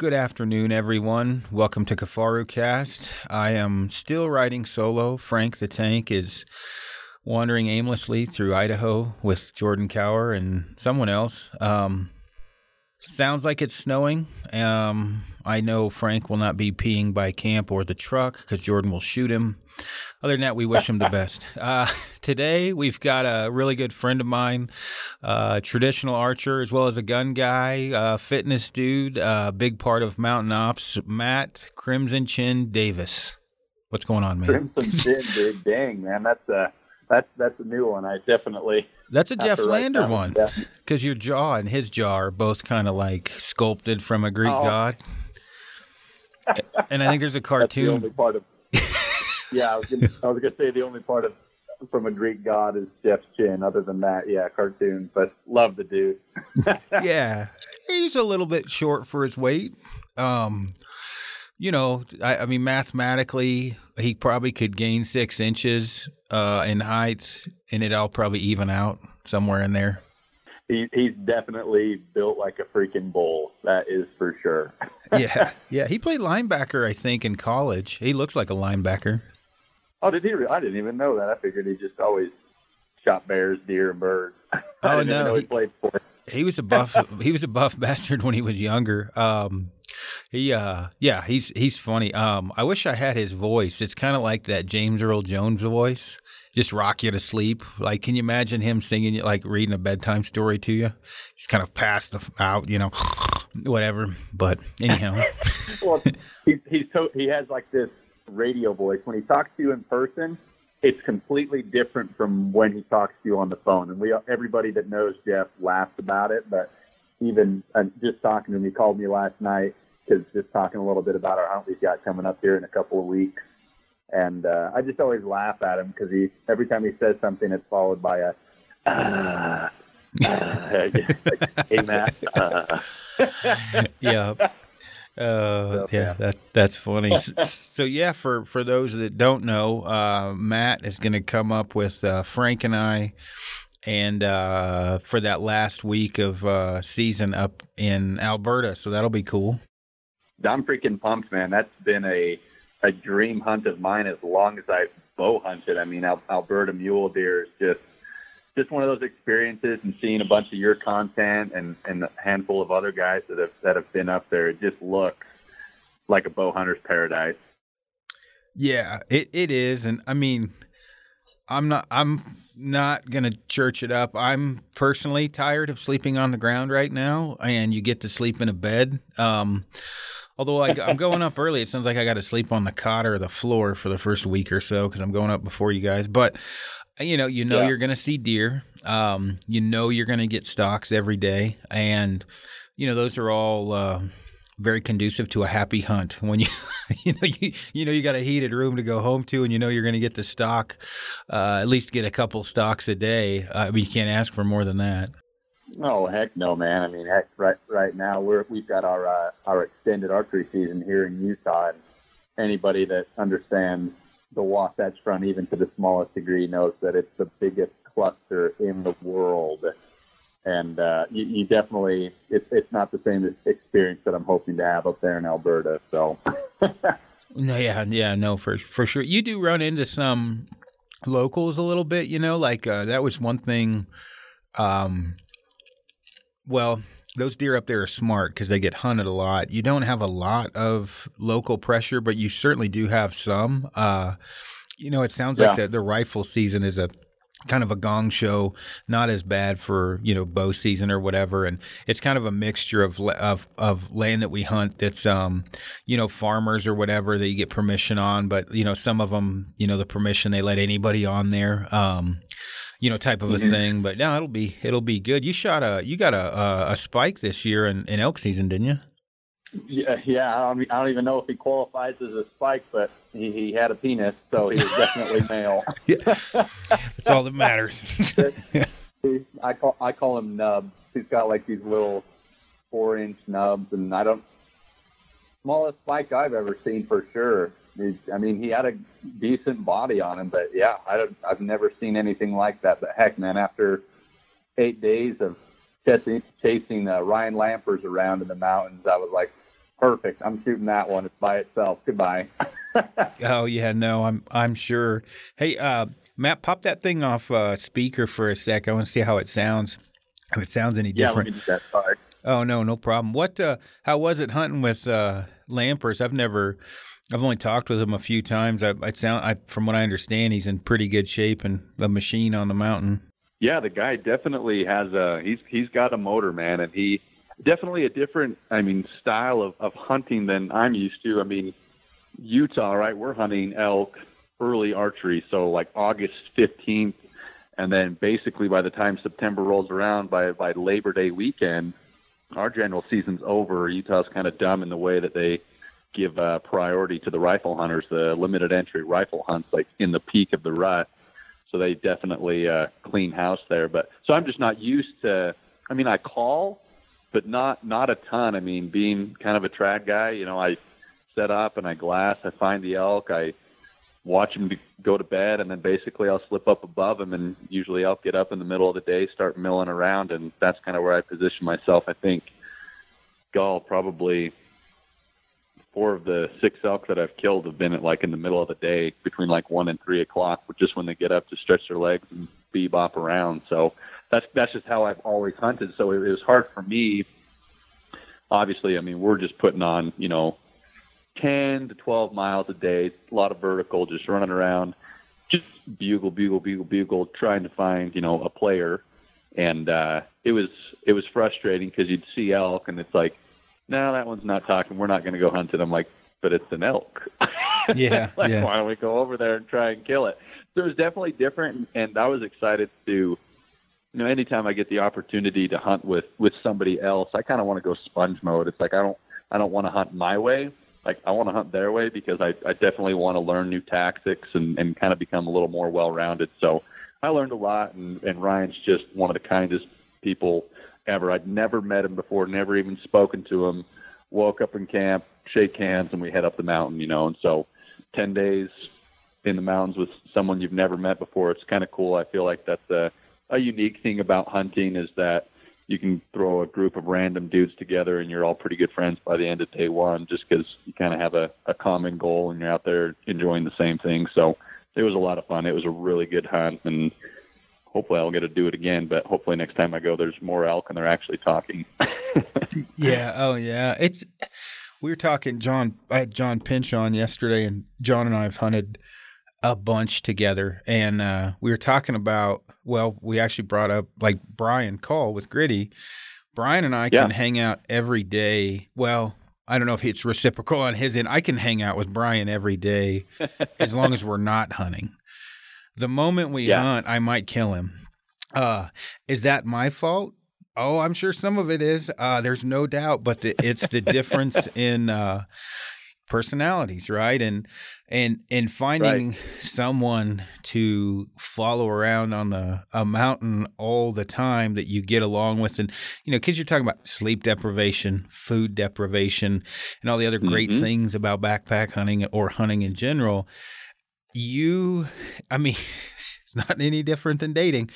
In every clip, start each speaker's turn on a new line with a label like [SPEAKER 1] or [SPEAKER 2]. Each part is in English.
[SPEAKER 1] Good afternoon, everyone. Welcome to Kifaru Cast. I am still riding solo. Frank the Tank is wandering aimlessly through Idaho with Jordan Cower and someone else. Um, sounds like it's snowing. Um, I know Frank will not be peeing by camp or the truck because Jordan will shoot him. Other than that, we wish him the best. Uh, today, we've got a really good friend of mine, uh, traditional archer, as well as a gun guy, uh, fitness dude, uh, big part of Mountain Ops, Matt Crimson Chin Davis. What's going on, man?
[SPEAKER 2] Crimson Chin, dude. Dang, man. That's a, that's, that's a new one. I definitely.
[SPEAKER 1] That's a Jeff Lander one. Because your jaw and his jaw are both kind of like sculpted from a Greek oh. god. and I think there's a cartoon.
[SPEAKER 2] The part of yeah, I was gonna, I was gonna say the only part of from a Greek god is Jeff's chin. Other than that, yeah, cartoon. But love the dude.
[SPEAKER 1] yeah, he's a little bit short for his weight. Um, you know, I, I, mean, mathematically, he probably could gain six inches uh, in height, and it all probably even out somewhere in there.
[SPEAKER 2] He, he's definitely built like a freaking bull. That is for sure.
[SPEAKER 1] yeah, yeah. He played linebacker, I think, in college. He looks like a linebacker.
[SPEAKER 2] Oh, did he? I didn't even know that. I figured he just always shot bears, deer, and birds.
[SPEAKER 1] Oh no, he, he, played for. He was a buff. he was a buff bastard when he was younger. Um, he, uh, yeah, he's he's funny. Um, I wish I had his voice. It's kind of like that James Earl Jones voice, just rock you to sleep. Like, can you imagine him singing, like reading a bedtime story to you? He's kind of passed out, you know, whatever. But anyhow,
[SPEAKER 2] well, he's he's so, he has like this radio voice. When he talks to you in person, it's completely different from when he talks to you on the phone. And we, everybody that knows Jeff laughs about it. But even uh, just talking to him, he called me last night because just talking a little bit about our hunt we've got coming up here in a couple of weeks. And uh, I just always laugh at him because he every time he says something, it's followed by a. Uh, uh, like, hey Matt. Uh.
[SPEAKER 1] yeah. Uh, yeah, that that's funny. so, so, yeah, for for those that don't know, uh, Matt is going to come up with uh, Frank and I, and uh, for that last week of uh, season up in Alberta. So that'll be cool.
[SPEAKER 2] I'm freaking pumped, man. That's been a a dream hunt of mine as long as I've bow hunted. I mean, Alberta mule deer is just just one of those experiences and seeing a bunch of your content and, and a handful of other guys that have that have been up there, it just looks like a bow hunter's paradise.
[SPEAKER 1] Yeah, it, it is. And I mean I'm not I'm not gonna church it up. I'm personally tired of sleeping on the ground right now and you get to sleep in a bed. Um Although I, am going up early, it sounds like I got to sleep on the cot or the floor for the first week or so because I'm going up before you guys. But you know, you know yeah. you're going to see deer. Um, you know you're going to get stocks every day, and you know those are all uh, very conducive to a happy hunt. When you you know you you know you got a heated room to go home to, and you know you're going to get the stock, uh, at least get a couple stocks a day. Uh, I mean, you can't ask for more than that.
[SPEAKER 2] Oh heck no, man! I mean, heck, right right now we're we've got our uh, our extended archery season here in Utah, and anybody that understands the Wasatch Front, even to the smallest degree, knows that it's the biggest cluster in the world. And uh, you, you definitely, it's, it's not the same experience that I'm hoping to have up there in Alberta. So,
[SPEAKER 1] no, yeah, yeah, no, for for sure. You do run into some locals a little bit, you know, like uh, that was one thing. Um, well, those deer up there are smart because they get hunted a lot. You don't have a lot of local pressure, but you certainly do have some. Uh, you know, it sounds yeah. like the, the rifle season is a kind of a gong show, not as bad for you know bow season or whatever, and it's kind of a mixture of of of land that we hunt that's um you know farmers or whatever that you get permission on, but you know some of them you know the permission they let anybody on there. Um, you know, type of a mm-hmm. thing. But now it'll be it'll be good. You shot a you got a a, a spike this year in, in elk season, didn't you?
[SPEAKER 2] Yeah, yeah. I don't, I don't even know if he qualifies as a spike, but he, he had a penis, so he was definitely male.
[SPEAKER 1] That's all that matters.
[SPEAKER 2] I call I call him nubs. He's got like these little four inch nubs, and I don't smallest spike I've ever seen for sure. I mean, he had a decent body on him, but yeah, I I've never seen anything like that. But heck, man, after eight days of chasing, chasing uh, Ryan Lampers around in the mountains, I was like,
[SPEAKER 3] perfect. I'm shooting that one. It's by itself. Goodbye.
[SPEAKER 1] oh yeah, no, I'm I'm sure. Hey, uh, Matt, pop that thing off uh, speaker for a sec. I want to see how it sounds. If it sounds any
[SPEAKER 3] yeah,
[SPEAKER 1] different.
[SPEAKER 3] let me do that. Sorry.
[SPEAKER 1] Oh no, no problem. What? Uh, how was it hunting with uh, Lampers? I've never. I've only talked with him a few times. I, I sound, I, from what I understand, he's in pretty good shape and a machine on the mountain.
[SPEAKER 2] Yeah, the guy definitely has a he's he's got a motor, man, and he definitely a different I mean style of, of hunting than I'm used to. I mean, Utah, right? We're hunting elk early archery, so like August fifteenth and then basically by the time September rolls around by by Labor Day weekend, our general season's over. Utah's kind of dumb in the way that they give uh, priority to the rifle hunters, the limited entry rifle hunts, like in the peak of the rut so they definitely uh, clean house there. But so I'm just not used to. I mean, I call, but not not a ton. I mean, being kind of a trad guy, you know, I set up and I glass. I find the elk. I watch them go to bed, and then basically I'll slip up above them, and usually I'll get up in the middle of the day, start milling around, and that's kind of where I position myself. I think Gull probably four of the six elk that I've killed have been at like in the middle of the day between like one and three o'clock, just when they get up to stretch their legs and bebop around. So that's that's just how I've always hunted. So it, it was hard for me. Obviously, I mean we're just putting on you know ten to twelve miles a day, a lot of vertical, just running around, just bugle, bugle, bugle, bugle, trying to find you know a player. And uh, it was it was frustrating because you'd see elk and it's like no, that one's not talking. We're not going to go hunt it. I'm like, but it's an elk.
[SPEAKER 1] Yeah,
[SPEAKER 2] like,
[SPEAKER 1] yeah.
[SPEAKER 2] Why don't we go over there and try and kill it? So it was definitely different, and I was excited to. You know, anytime I get the opportunity to hunt with with somebody else, I kind of want to go sponge mode. It's like I don't I don't want to hunt my way. Like I want to hunt their way because I I definitely want to learn new tactics and and kind of become a little more well rounded. So I learned a lot, and and Ryan's just one of the kindest people ever. I'd never met him before, never even spoken to him. Woke up in camp, shake hands, and we head up the mountain, you know. And so, 10 days in the mountains with someone you've never met before, it's kind of cool. I feel like that's a, a unique thing about hunting is that you can throw a group of random dudes together and you're all pretty good friends by the end of day one just because you kind of have a, a common goal and you're out there enjoying the same thing. So it was a lot of fun. It was a really good hunt and hopefully I'll get to do it again. But hopefully next time I go, there's more elk and they're actually talking.
[SPEAKER 1] yeah. Oh, yeah. It's we were talking. John, I had John Pinch on yesterday, and John and I have hunted a bunch together, and uh, we were talking about. Well, we actually brought up like Brian Call with Gritty. Brian and I
[SPEAKER 2] Yeah.
[SPEAKER 1] can hang out every day. Well, I don't know if it's reciprocal on his end. I can hang out with Brian every day as long as we're not hunting. The moment we
[SPEAKER 2] Yeah.
[SPEAKER 1] hunt, I might kill him. Uh, is that my fault? Oh, I'm sure some of it is. Uh, there's no doubt, but the, it's the difference in uh, personalities, right? And and and finding someone to follow around on the a mountain all the time that you get along with, and you know, because you're talking about sleep deprivation, food deprivation, and all the other great
[SPEAKER 2] Mhm.
[SPEAKER 1] things about backpack hunting or hunting in general. You, I mean, not any different than dating.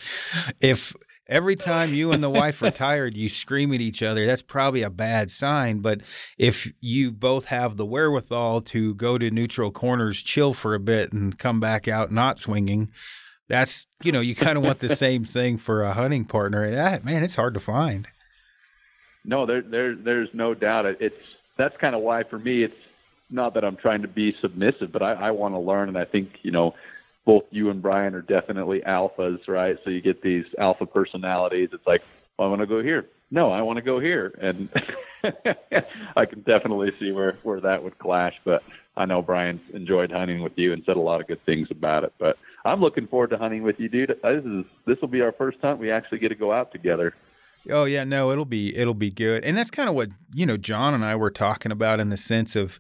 [SPEAKER 1] If every time you and the wife are tired, you scream at each other, that's probably a bad sign. But if you both have the wherewithal to go to neutral corners, chill for a bit, and come back out not swinging, that's, you know, you kind of want the same thing for a hunting partner. And that, man, it's hard to find.
[SPEAKER 2] No, there, there, there's no doubt. It's that's kind of why for me, it's not that I'm trying to be submissive, but I, I want to learn, and I think you know, both you and Brian are definitely alphas, right? So you get these alpha personalities. It's like, well, I want to go here. No, I want to go here, and I can definitely see where where that would clash. But I know Brian's enjoyed hunting with you and said a lot of good things about it. But I'm looking forward to hunting with you, dude. Uh, this is this will be our first hunt we actually get to go out together.
[SPEAKER 1] Oh yeah, no, it'll be it'll be good. And that's kind of what, you know, John and I were talking about in the sense of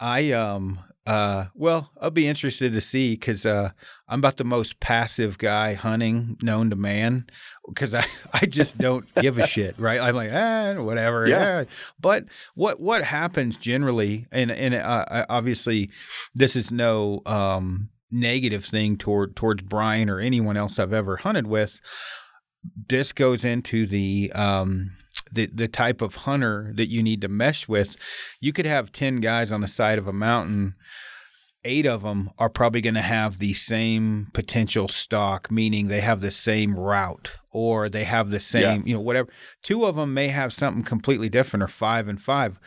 [SPEAKER 1] I um uh well, I'll be interested to see cuz uh I'm about the most passive guy hunting known to man cuz I I just don't give a shit, right? I'm like, "Ah, whatever."
[SPEAKER 2] Yeah.
[SPEAKER 1] Yeah. But what what happens generally and and uh, obviously this is no um negative thing toward towards Brian or anyone else I've ever hunted with this goes into the um, the the type of hunter that you need to mesh with. You could have 10 guys on the side of a mountain eight of them are probably going to have the same potential stock, meaning they have the same route or they have the same, yeah. you know, whatever. Two of them may have something completely different or five and five.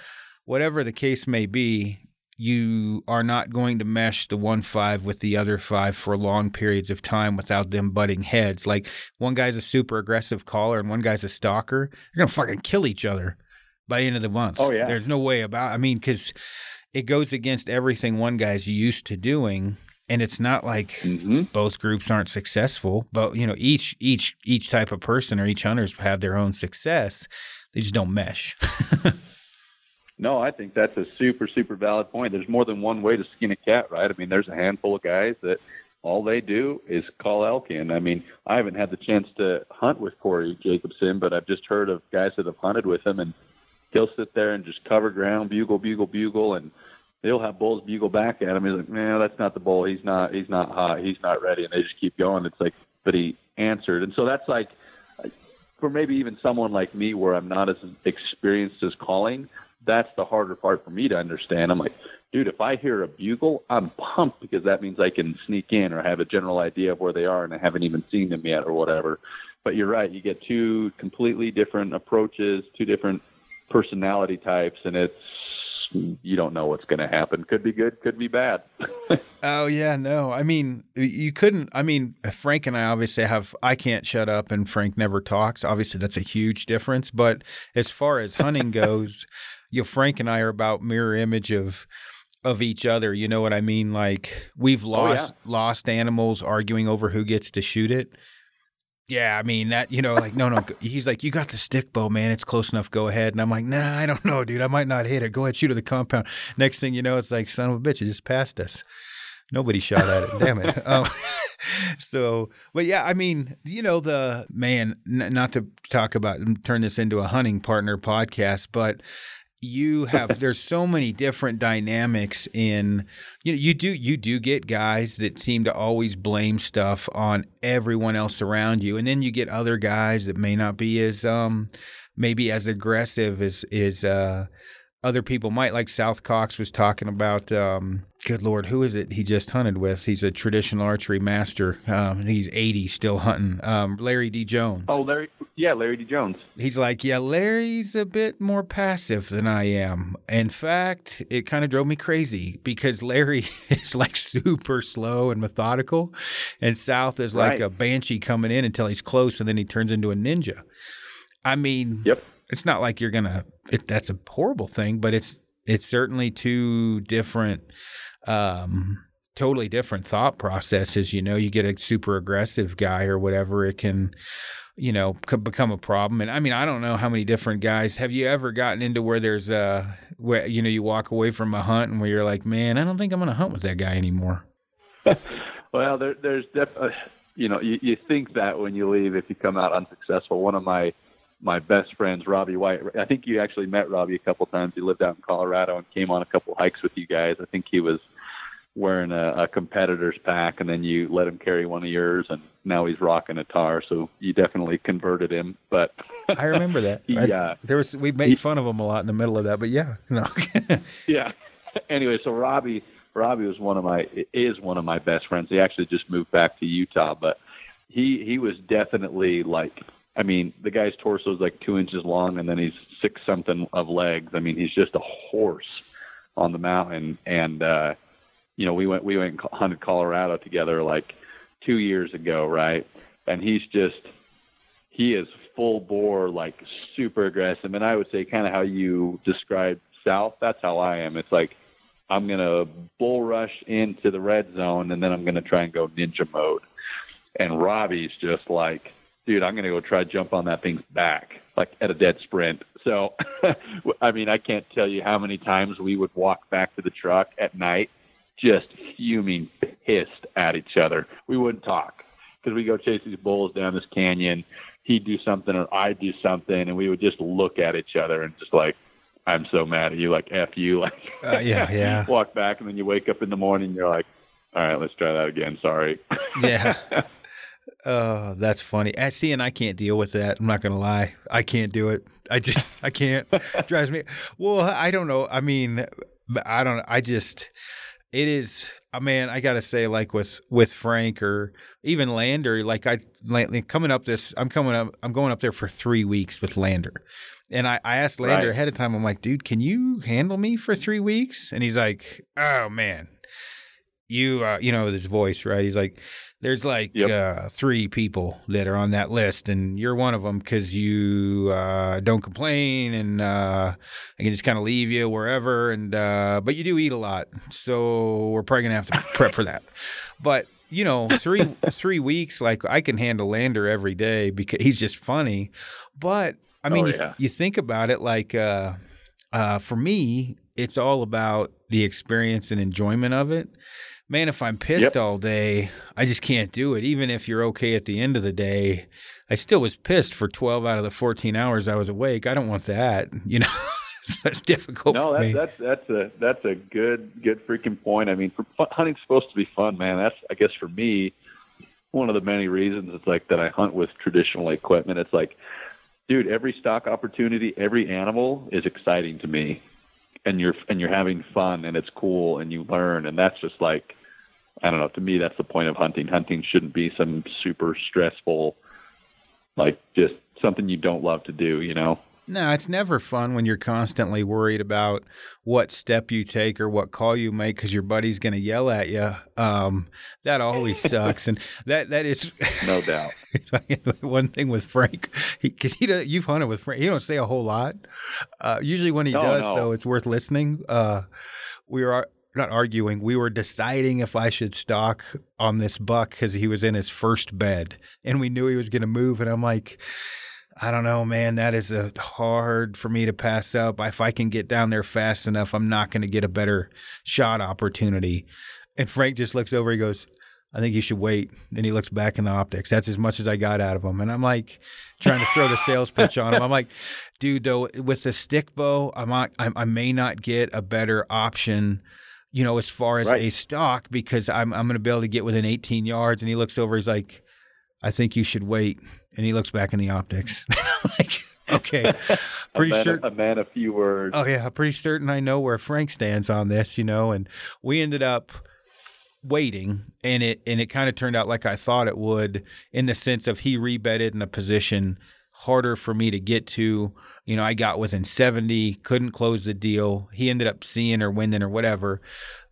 [SPEAKER 1] Whatever the case may be, you are not going to mesh the one five with the other five for long periods of time without them butting heads. Like one guy's a super aggressive caller and one guy's a stalker. They're gonna fucking kill each other by the end of the month.
[SPEAKER 2] Oh yeah.
[SPEAKER 1] There's no way about. I mean, because it goes against everything one guy's used to doing and it's not like mm-hmm. both groups aren't successful but you know each each each type of person or each hunters have their own success they just don't mesh
[SPEAKER 2] no i think that's a super super valid point there's more than one way to skin a cat right i mean there's a handful of guys that all they do is call elk in. I mean, I haven't had the chance to hunt with Corey Jacobsen, but I've just heard of guys that have hunted with him, and he'll sit there and just cover ground, bugle, bugle, bugle, and they'll have bulls bugle back at him. He's like, "Man, that's not the bull. He's not. He's not hot. He's not ready." And they just keep going. It's like, but he answered, and so that's like for maybe even someone like me, where I'm not as experienced as calling. That's the harder part for me to understand. I'm like, dude, if I hear a bugle, I'm pumped because that means I can sneak in or have a general idea of where they are, and I haven't even seen them yet or whatever. But you're right. You get two completely different approaches, two different personality types, and it's you don't know what's going to happen. Could be good, could be bad.
[SPEAKER 1] oh yeah, no. I mean, you couldn't. I mean, Frank and I obviously have. I can't shut up, and Frank never talks. Obviously, that's a huge difference. But as far as hunting goes, you know, Frank and I are about mirror image of of each other. You know what I mean? Like we've lost oh, yeah. lost animals arguing over who gets to shoot it. Yeah, I mean that. You know, like no, no. He's like, you got the stick bow, man. It's close enough. Go ahead. And I'm like, nah, I don't know, dude. I might not hit it. Go ahead, shoot at the compound. Next thing you know, it's like, son of a bitch, it just passed us. Nobody shot at it. Damn it. Um, so, but yeah, I mean, you know, the man. N- not to talk about turn this into a hunting partner podcast, but you have there's so many different dynamics in you know you do you do get guys that seem to always blame stuff on everyone else around you and then you get other guys that may not be as um maybe as aggressive as is uh other people might like South Cox was talking about um, good lord who is it he just hunted with? He's a traditional archery master. Um, he's 80 still hunting. Um, Larry D. Jones.
[SPEAKER 2] Oh Larry yeah Larry D. Jones.
[SPEAKER 1] He's like yeah Larry's a bit more passive than I am. In fact it kind of drove me crazy because Larry is like super slow and methodical and South is like right. a banshee coming in until he's close and then he turns into a ninja. I mean
[SPEAKER 2] yep
[SPEAKER 1] it's not like you're gonna. It, that's a horrible thing, but it's it's certainly two different, um, totally different thought processes. You know, you get a super aggressive guy or whatever, it can, you know, could become a problem. And I mean, I don't know how many different guys. Have you ever gotten into where there's a where you know you walk away from a hunt and where you're like, man, I don't think I'm gonna hunt with that guy anymore.
[SPEAKER 2] well, there, there's def- uh, you know, you, you think that when you leave if you come out unsuccessful. One of my my best friends, Robbie White. I think you actually met Robbie a couple times. He lived out in Colorado and came on a couple hikes with you guys. I think he was wearing a, a competitor's pack, and then you let him carry one of yours, and now he's rocking a tar. So you definitely converted him. But
[SPEAKER 1] I remember that. Yeah, there was we made he, fun of him a lot in the middle of that, but yeah, no.
[SPEAKER 2] yeah. Anyway, so Robbie Robbie was one of my is one of my best friends. He actually just moved back to Utah, but he he was definitely like I mean, the guy's torso is like two inches long, and then he's six something of legs. I mean, he's just a horse on the mountain. And uh, you know, we went we went and hunted Colorado together like two years ago, right? And he's just he is full bore, like super aggressive. And I would say, kind of how you described South. That's how I am. It's like I'm gonna bull rush into the red zone, and then I'm gonna try and go ninja mode. And Robbie's just like dude, I'm going to go try jump on that thing's back, like at a dead sprint. So, I mean, I can't tell you how many times we would walk back to the truck at night, just fuming, pissed at each other. We wouldn't talk because we go chase these bulls down this canyon. He'd do something or I'd do something, and we would just look at each other and just like, I'm so mad at you, like f you, like
[SPEAKER 1] uh, yeah, yeah.
[SPEAKER 2] walk back, and then you wake up in the morning, you're like, all right, let's try that again. Sorry.
[SPEAKER 1] yeah. Oh, that's funny. I see, and I can't deal with that. I'm not gonna lie. I can't do it. I just, I can't. Drives me. Well, I don't know. I mean, I don't. I just, it is. I man, I gotta say, like with with Frank or even Lander, like I coming up this. I'm coming up. I'm going up there for three weeks with Lander. And I, I asked Lander
[SPEAKER 2] Right.
[SPEAKER 1] ahead of time, I'm like, dude, can you handle me for three weeks? And he's like, oh man, you, uh, you know, this voice, right? He's like, there's like
[SPEAKER 2] Yep.
[SPEAKER 1] uh, three people that are on that list, and you're one of them because you uh, don't complain, and uh, I can just kind of leave you wherever, and uh, but you do eat a lot, so we're probably gonna have to prep for that. But you know, three three weeks, like I can handle Lander every day because he's just funny. But I mean,
[SPEAKER 2] Oh,
[SPEAKER 1] you,
[SPEAKER 2] yeah.
[SPEAKER 1] you think about it, like uh, uh, for me, it's all about the experience and enjoyment of it. Man, if I'm pissed
[SPEAKER 2] Yep.
[SPEAKER 1] all day, I just can't do it. Even if you're okay at the end of the day, I still was pissed for 12 out of the 14 hours I was awake. I don't want that, you know. so it's difficult
[SPEAKER 2] No,
[SPEAKER 1] for
[SPEAKER 2] that's
[SPEAKER 1] me.
[SPEAKER 2] that's that's a that's a good good freaking point. I mean, for fun, hunting's supposed to be fun, man. That's I guess for me one of the many reasons it's like that I hunt with traditional equipment. It's like, dude, every stock opportunity, every animal is exciting to me, and you're and you're having fun, and it's cool, and you learn, and that's just like, I don't know. To me, that's the point of hunting. Hunting shouldn't be some super stressful, like just something you don't love to do. You know.
[SPEAKER 1] No, it's never fun when you're constantly worried about what step you take or what call you make because your buddy's going to yell at you. Um, that always sucks, and that that is
[SPEAKER 2] No doubt.
[SPEAKER 1] one thing with Frank because he, does, you've hunted with Frank. He don't say a whole lot. Uh, usually, when he
[SPEAKER 2] No,
[SPEAKER 1] does,
[SPEAKER 2] no.
[SPEAKER 1] though, it's worth listening. Uh, we were not arguing. We were deciding if I should stalk on this buck because he was in his first bed, and we knew he was going to move. And I'm like. I don't know, man. That is a hard for me to pass up. If I can get down there fast enough, I'm not going to get a better shot opportunity. And Frank just looks over. He goes, "I think you should wait." And he looks back in the optics. That's as much as I got out of him. And I'm like, trying to throw the sales pitch on him. I'm like, dude, though, with the stick bow, I'm not, I, I may not get a better option. You know, as far as
[SPEAKER 2] Right.
[SPEAKER 1] a stock, because I'm I'm going to be able to get within 18 yards. And he looks over. He's like, I think you should wait. And he looks back in the optics. Like, okay, pretty sure.
[SPEAKER 2] a man, a few words.
[SPEAKER 1] Oh yeah, pretty certain I know where Frank stands on this, you know, and we ended up waiting and it and it kind of turned out like I thought it would in the sense of he rebetted in a position harder for me to get to. You know, I got within 70, couldn't close the deal. He ended up seeing or winning or whatever.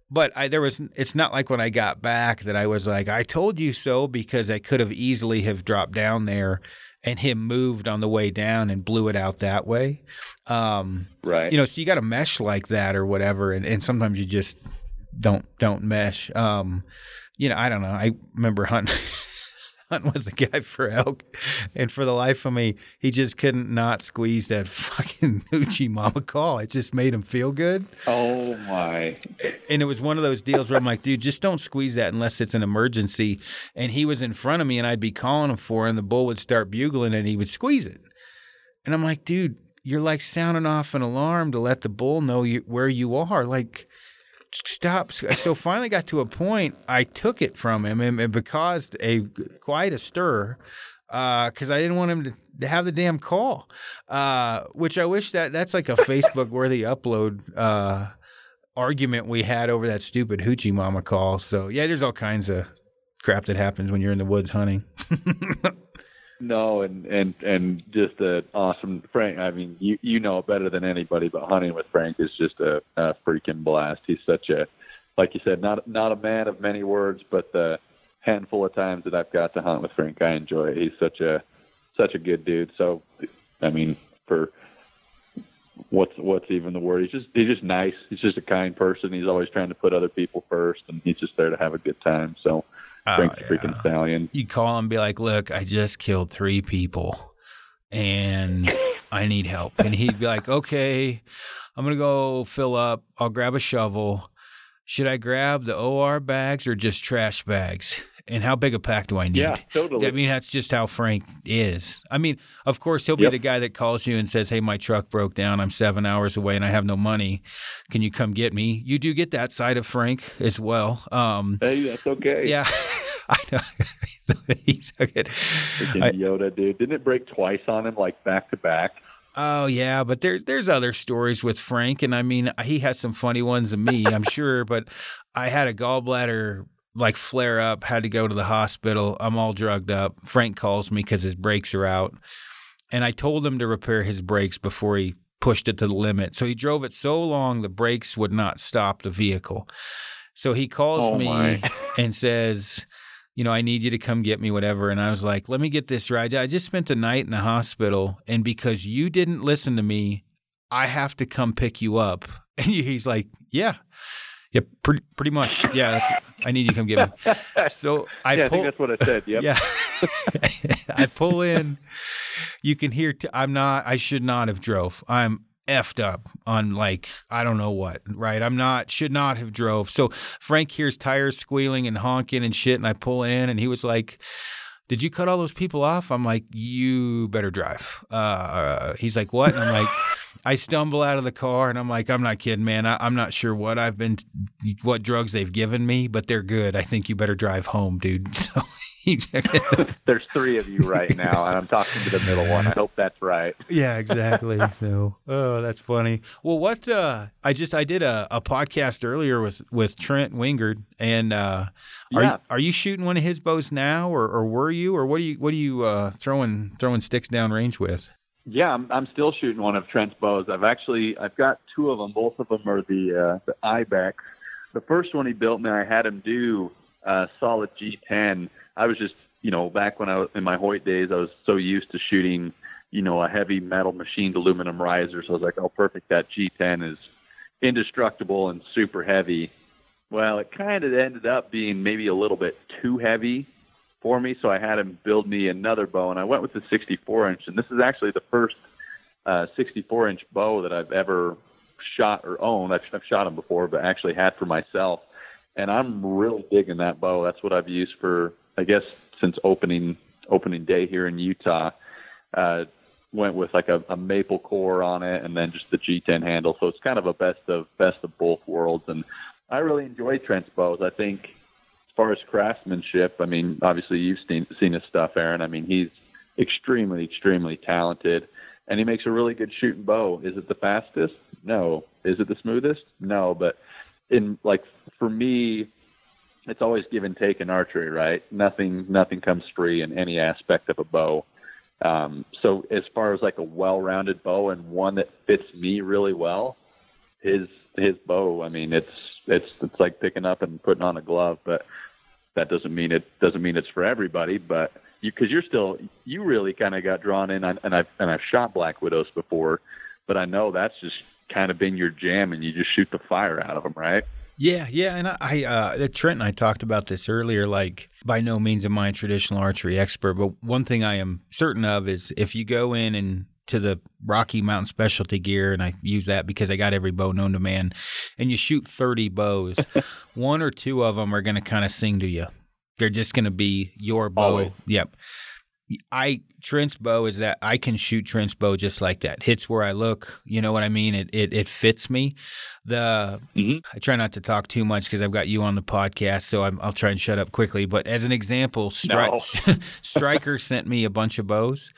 [SPEAKER 1] But I there was it's not like when I got back that I was like, I told you so because I could have easily have dropped down there and him moved on the way down and blew it out that way. Um,
[SPEAKER 2] right.
[SPEAKER 1] you know, so you got a mesh like that or whatever, and, and sometimes you just don't don't mesh. Um, you know, I don't know. I remember hunting hunting with the guy for elk, and for the life of me, he just couldn't not squeeze that fucking hoochie mama call. It just made him feel good,
[SPEAKER 2] oh my.
[SPEAKER 1] and it was one of those deals where I'm like, dude, just don't squeeze that unless it's an emergency. And he was in front of me, and I'd be calling him for, it, and the bull would start bugling, and he would squeeze it. And I'm like, dude, you're like sounding off an alarm to let the bull know you, where you are. Like, stop. So finally got to a point, I took it from him and, and caused a quite a stir because I didn't want him to, to have the damn call. Uh, which I wish that that's like a Facebook worthy upload uh, argument we had over that stupid hoochie mama call. So yeah, there's all kinds of crap that happens when you're in the woods hunting.
[SPEAKER 2] No, and and and just an awesome Frank. I mean, you you know better than anybody, but hunting with Frank is just a, a freaking blast. He's such a, like you said, not not a man of many words, but the handful of times that I've got to hunt with Frank, I enjoy it. He's such a such a good dude. So, I mean, for what's what's even the word? He's just he's just nice. He's just a kind person. He's always trying to put other people first, and he's just there to have a good time. So, A oh, freaking stallion.
[SPEAKER 1] you call him and be like, "Look, I just killed three people, and I need help." And he'd be like, "Okay, I'm gonna go fill up. I'll grab a shovel. Should I grab the OR bags or just trash bags? And how big a pack do I need?"
[SPEAKER 2] Yeah, totally.
[SPEAKER 1] I mean, that's just how Frank is. I mean, of course, he'll be
[SPEAKER 2] Yep.
[SPEAKER 1] the guy that calls you and says, Hey, my truck broke down. I'm seven hours away and I have no money. Can you come get me? You do get that side of Frank as well. Um,
[SPEAKER 2] hey, that's okay.
[SPEAKER 1] yeah, I know. he took it.
[SPEAKER 2] Freaking Yoda, dude. Didn't it break twice on him, like back to back?
[SPEAKER 1] Oh yeah, but there's there's other stories with Frank, and I mean he has some funny ones of me, I'm sure. But I had a gallbladder like flare up, had to go to the hospital. I'm all drugged up. Frank calls me because his brakes are out, and I told him to repair his brakes before he pushed it to the limit. So he drove it so long the brakes would not stop the vehicle. So he calls
[SPEAKER 2] Oh,
[SPEAKER 1] me and says, you know, I need you to come get me, whatever. And I was like, let me get this right. I just spent the night in the hospital, and because you didn't listen to me, I have to come pick you up. And he's like, yeah. Yeah, pretty pretty much. Yeah, that's, I need you to come get me. So I
[SPEAKER 2] yeah, I
[SPEAKER 1] pull,
[SPEAKER 2] think that's what I said. Yep.
[SPEAKER 1] yeah. I pull in. You can hear. T- I'm not. I should not have drove. I'm effed up on like I don't know what. Right. I'm not. Should not have drove. So Frank hears tires squealing and honking and shit, and I pull in, and he was like. Did you cut all those people off? I'm like, you better drive. Uh, he's like, what? And I'm like, I stumble out of the car and I'm like, I'm not kidding, man. I, I'm not sure what I've been, what drugs they've given me, but they're good. I think you better drive home, dude. So
[SPEAKER 2] There's three of you right now, and I'm talking to the middle one. I hope that's right.
[SPEAKER 1] yeah, exactly. So, oh, that's funny. Well, what, uh, I just, I did a, a podcast earlier with, with Trent Wingard and, uh, are,
[SPEAKER 2] Yeah.
[SPEAKER 1] you, are you shooting one of his bows now or, or were you, or what are you, what are you, uh, throwing, throwing sticks down range with?
[SPEAKER 2] Yeah, I'm, I'm still shooting one of Trent's bows. I've actually I've got two of them. Both of them are the uh, the Ibex. The first one he built me, I had him do uh, solid G10. I was just you know back when I was in my Hoyt days, I was so used to shooting you know a heavy metal machined aluminum riser. So I was like, oh, perfect. That G10 is indestructible and super heavy. Well, it kind of ended up being maybe a little bit too heavy for me, so I had him build me another bow, and I went with the 64 inch. And this is actually the first uh, 64 inch bow that I've ever shot or owned. I've, I've shot them before, but actually had for myself. And I'm really digging that bow. That's what I've used for, I guess, since opening opening day here in Utah. Uh, went with like a, a maple core on it, and then just the G10 handle. So it's kind of a best of best of both worlds. And I really enjoy Trent's bows. I think as far as craftsmanship, I mean, obviously you've seen seen his stuff, Aaron. I mean, he's extremely, extremely talented, and he makes a really good shooting bow. Is it the fastest? No. Is it the smoothest? No. But in like for me, it's always give and take in archery, right? Nothing, nothing comes free in any aspect of a bow. Um, so as far as like a well-rounded bow and one that fits me really well, his his bow. I mean, it's it's it's like picking up and putting on a glove, but that doesn't mean it doesn't mean it's for everybody. But you because you're still you really kind of got drawn in, and I've and I've shot black widows before, but I know that's just kind of been your jam, and you just shoot the fire out of them, right?
[SPEAKER 1] Yeah, yeah, and I, I uh, Trent and I talked about this earlier. Like, by no means am I a traditional archery expert, but one thing I am certain of is if you go in and to the Rocky Mountain Specialty Gear, and I use that because I got every bow known to man, and you shoot thirty bows, one or two of them are going to kind of sing to you. They're just going to be your bow.
[SPEAKER 2] Always.
[SPEAKER 1] Yep. I Trent's bow is that I can shoot Trent's bow just like that. Hits where I look. You know what I mean? It it, it fits me. The
[SPEAKER 2] Mhm.
[SPEAKER 1] I try not to talk too much because I've got you on the podcast, so I'm, I'll try and shut up quickly. But as an example, Stri- Striker sent me a bunch of bows,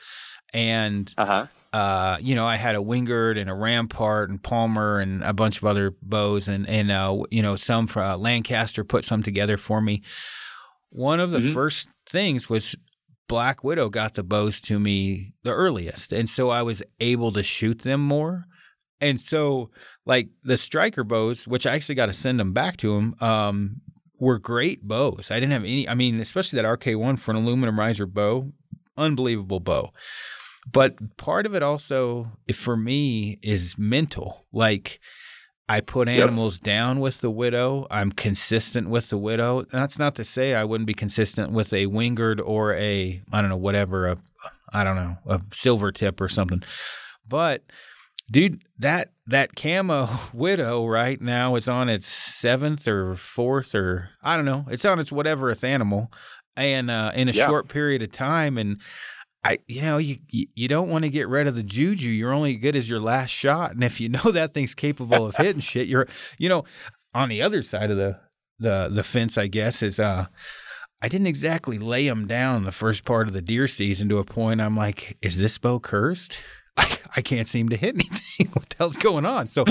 [SPEAKER 1] and
[SPEAKER 2] Uh huh.
[SPEAKER 1] uh, you know, I had a Wingard and a Rampart and Palmer and a bunch of other bows, and and uh, you know, some for uh, Lancaster put some together for me. One of the
[SPEAKER 2] Mhm.
[SPEAKER 1] first things was Black Widow got the bows to me the earliest, and so I was able to shoot them more. And so, like the striker bows, which I actually got to send them back to him, um, were great bows. I didn't have any. I mean, especially that RK one for an aluminum riser bow, unbelievable bow. But part of it also, for me, is mental. Like I put
[SPEAKER 2] Yep.
[SPEAKER 1] animals down with the widow. I'm consistent with the widow. That's not to say I wouldn't be consistent with a wingard or a I don't know whatever a I don't know a silver tip or something. But dude, that that camo widow right now is on its seventh or fourth or I don't know. It's on its whateverth animal, and uh, in a
[SPEAKER 2] Yeah.
[SPEAKER 1] short period of time, and I, you know, you you don't want to get rid of the juju. You're only good as your last shot, and if you know that thing's capable of hitting shit, you're, you know, on the other side of the the the fence, I guess is uh. I didn't exactly lay them down the first part of the deer season to a point I'm like, is this bow cursed? I, I can't seem to hit anything. what the hell's going on? So,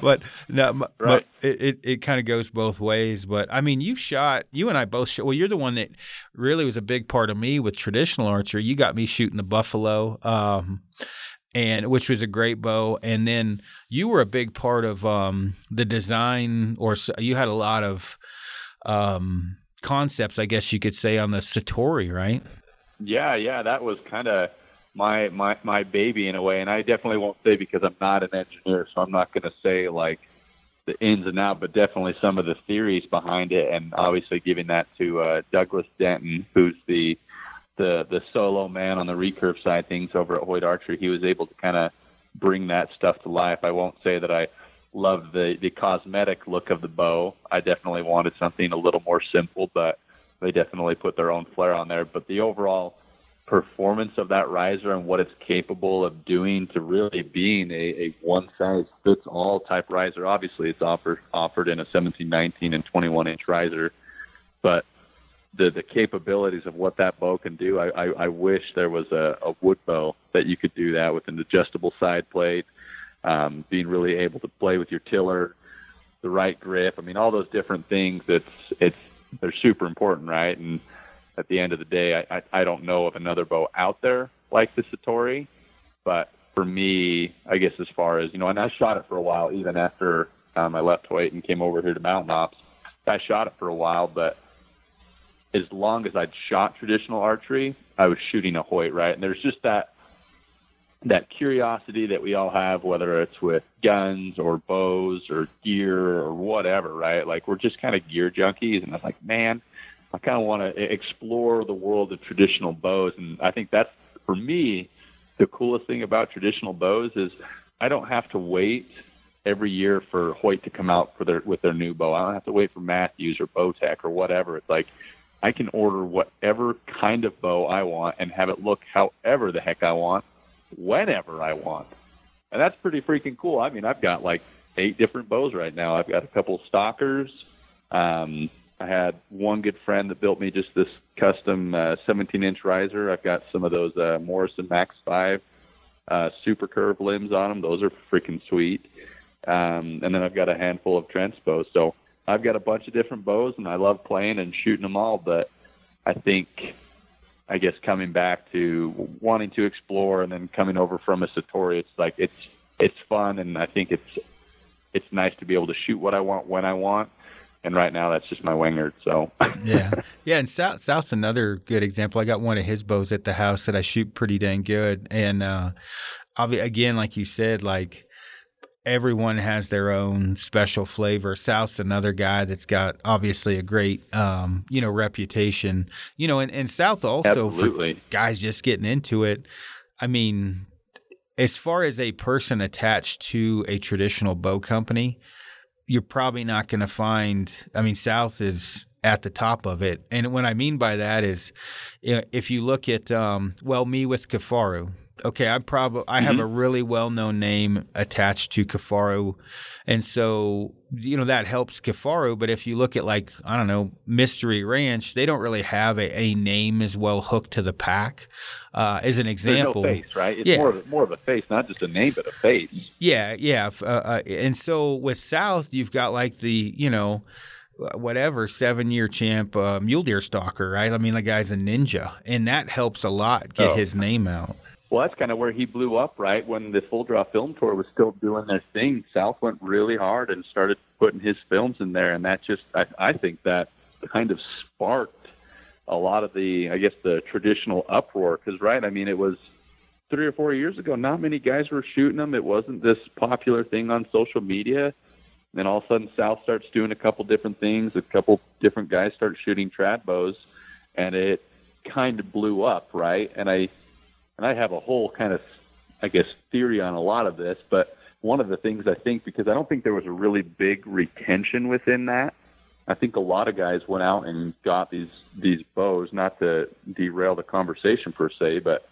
[SPEAKER 1] but no, right. but it, it, it kind of goes both ways. But I mean, you shot, you and I both shot. Well, you're the one that really was a big part of me with traditional archery. You got me shooting the buffalo. Um, and which was a great bow. And then you were a big part of um, the design, or you had a lot of um, concepts, I guess you could say, on the Satori, right?
[SPEAKER 2] Yeah, yeah, that was kind of my my my baby in a way, and I definitely won't say because I'm not an engineer, so I'm not going to say like the ins and outs, but definitely some of the theories behind it, and obviously giving that to uh, Douglas Denton, who's the the the solo man on the recurve side things over at Hoyt Archery, he was able to kind of bring that stuff to life. I won't say that I loved the the cosmetic look of the bow. I definitely wanted something a little more simple, but they definitely put their own flair on there. But the overall performance of that riser and what it's capable of doing to really being a, a one size fits all type riser. Obviously, it's offered offered in a 17, 19, and 21 inch riser, but the the capabilities of what that bow can do. I, I, I wish there was a, a wood bow that you could do that with an adjustable side plate, um, being really able to play with your tiller, the right grip. I mean, all those different things. It's it's they're super important, right? And at the end of the day, I, I, I don't know of another bow out there like the Satori, but for me, I guess as far as you know, and I shot it for a while, even after um, I left Hoyt and came over here to Mountain Ops. I shot it for a while, but as long as I'd shot traditional archery, I was shooting a Hoyt, right? And there's just that that curiosity that we all have, whether it's with guns or bows or gear or whatever, right? Like we're just kind of gear junkies, and I was like, man, I kind of want to explore the world of traditional bows, and I think that's for me the coolest thing about traditional bows is I don't have to wait every year for Hoyt to come out for their with their new bow. I don't have to wait for Mathews or Bowtech or whatever. It's like I can order whatever kind of bow I want and have it look however the heck I want, whenever I want. And that's pretty freaking cool. I mean, I've got like eight different bows right now. I've got a couple of stalkers. Um, I had one good friend that built me just this custom uh, 17 inch riser. I've got some of those uh, Morrison Max 5 uh, super curved limbs on them. Those are freaking sweet. Um, and then I've got a handful of Trent's bows. So I've got a bunch of different bows, and I love playing and shooting them all. But I think, I guess, coming back to wanting to explore and then coming over from a Satori, it's like it's it's fun, and I think it's it's nice to be able to shoot what I want when I want. And right now, that's just my Wingard. So
[SPEAKER 1] yeah, yeah. And South South's another good example. I got one of his bows at the house that I shoot pretty dang good, and uh, again, like you said, like everyone has their own special flavor. South's another guy that's got obviously a great, um, you know, reputation. You know, and, and South also
[SPEAKER 2] Absolutely.
[SPEAKER 1] for guys just getting into it. I mean, as far as a person attached to a traditional bow company, you're probably not going to find. I mean, South is at the top of it, and what I mean by that is, if you look at, um, well, me with Kifaru okay, I probably I have mm-hmm. a really well known name attached to Kifaru, and so you know that helps Kifaru. But if you look at like I don't know Mystery Ranch, they don't really have a, a name as well hooked to the pack. Uh, as an example,
[SPEAKER 2] no face, right? It's yeah. more of a, more of a face, not just a name, but a face.
[SPEAKER 1] Yeah, yeah. Uh, uh, and so with South, you've got like the you know whatever seven year champ uh, mule deer stalker, right? I mean, the guy's a ninja, and that helps a lot get oh. his name out.
[SPEAKER 2] Well, that's kind of where he blew up, right? When the Full Draw Film Tour was still doing their thing, South went really hard and started putting his films in there, and that just, I, I think that kind of sparked a lot of the, I guess, the traditional uproar. Because, right, I mean, it was three or four years ago, not many guys were shooting them. It wasn't this popular thing on social media. Then all of a sudden, South starts doing a couple different things. A couple different guys start shooting trad bows, and it kind of blew up, right? And I and I have a whole kind of, I guess, theory on a lot of this, but one of the things I think, because I don't think there was a really big retention within that, I think a lot of guys went out and got these these bows, not to derail the conversation per se, but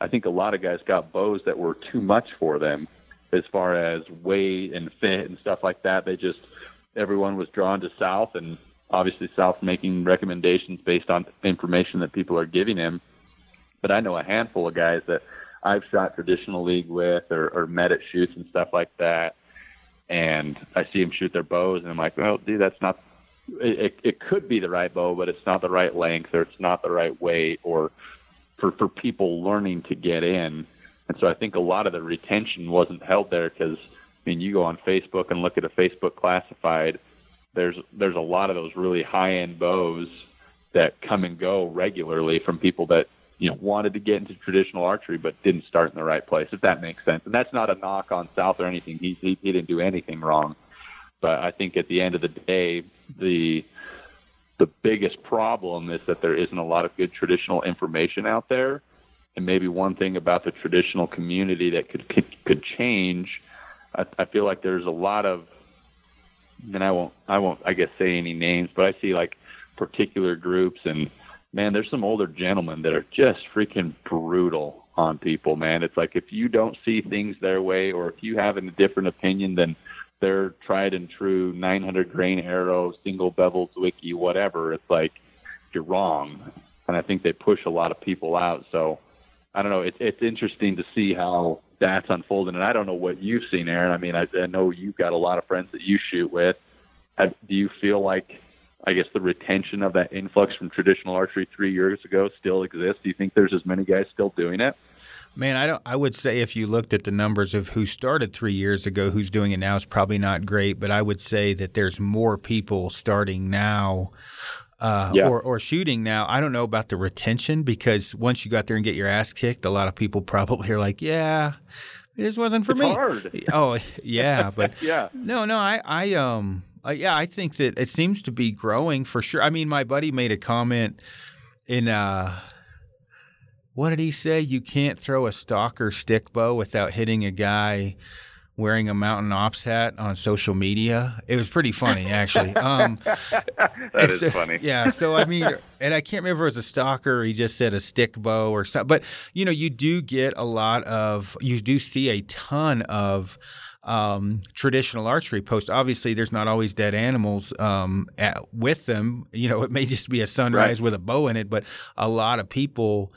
[SPEAKER 2] I think a lot of guys got bows that were too much for them as far as weight and fit and stuff like that. They just everyone was drawn to South and obviously South making recommendations based on information that people are giving him. But I know a handful of guys that I've shot traditional league with or, or met at shoots and stuff like that. And I see them shoot their bows, and I'm like, well, dude, that's not. It, it could be the right bow, but it's not the right length, or it's not the right weight, or for for people learning to get in. And so I think a lot of the retention wasn't held there because I mean, you go on Facebook and look at a Facebook classified. There's there's a lot of those really high end bows that come and go regularly from people that you know wanted to get into traditional archery but didn't start in the right place. If that makes sense, and that's not a knock on South or anything. He he, he didn't do anything wrong, but I think at the end of the day, the the biggest problem is that there isn't a lot of good traditional information out there. And maybe one thing about the traditional community that could could, could change I, I feel like there's a lot of, and I won't, I won't, I guess say any names, but I see like particular groups, and man, there's some older gentlemen that are just freaking brutal on people, man. It's like if you don't see things their way, or if you have a different opinion than their tried and true 900 grain arrow, single bevel Zwickey, whatever, it's like you're wrong. And I think they push a lot of people out. So I don't know. It's it's interesting to see how that's unfolding. And I don't know what you've seen, Aaron. I mean, I, I know you've got a lot of friends that you shoot with. Have, do you feel like, I guess, the retention of that influx from traditional archery three years ago still exists? Do you think there's as many guys still doing it?
[SPEAKER 1] Man, I don't. I would say if you looked at the numbers of who started three years ago, who's doing it now, it's probably not great. But I would say that there's more people starting now uh, yeah. or, or shooting now. I don't know about the retention because once you got there and get your ass kicked, a lot of people probably are like, yeah, this wasn't for
[SPEAKER 2] it's
[SPEAKER 1] me.
[SPEAKER 2] Hard.
[SPEAKER 1] Oh, yeah, but
[SPEAKER 2] yeah,
[SPEAKER 1] no, no, I, I, um, uh, yeah, I think that it seems to be growing for sure. I mean, my buddy made a comment in, uh, what did he say? You can't throw a stalker stick bow without hitting a guy wearing a mountain ops hat on social media. It was pretty funny, actually. Um,
[SPEAKER 2] that is funny.
[SPEAKER 1] Yeah. So I mean, and I can't remember if it was a stalker. he just said a stick bow or something. But you know, you do get a lot of. You do see a ton of. Um, traditional archery post. Obviously, there's not always dead animals um, at, with them. You know, it may just be a sunrise right. with a bow in it, but a lot of people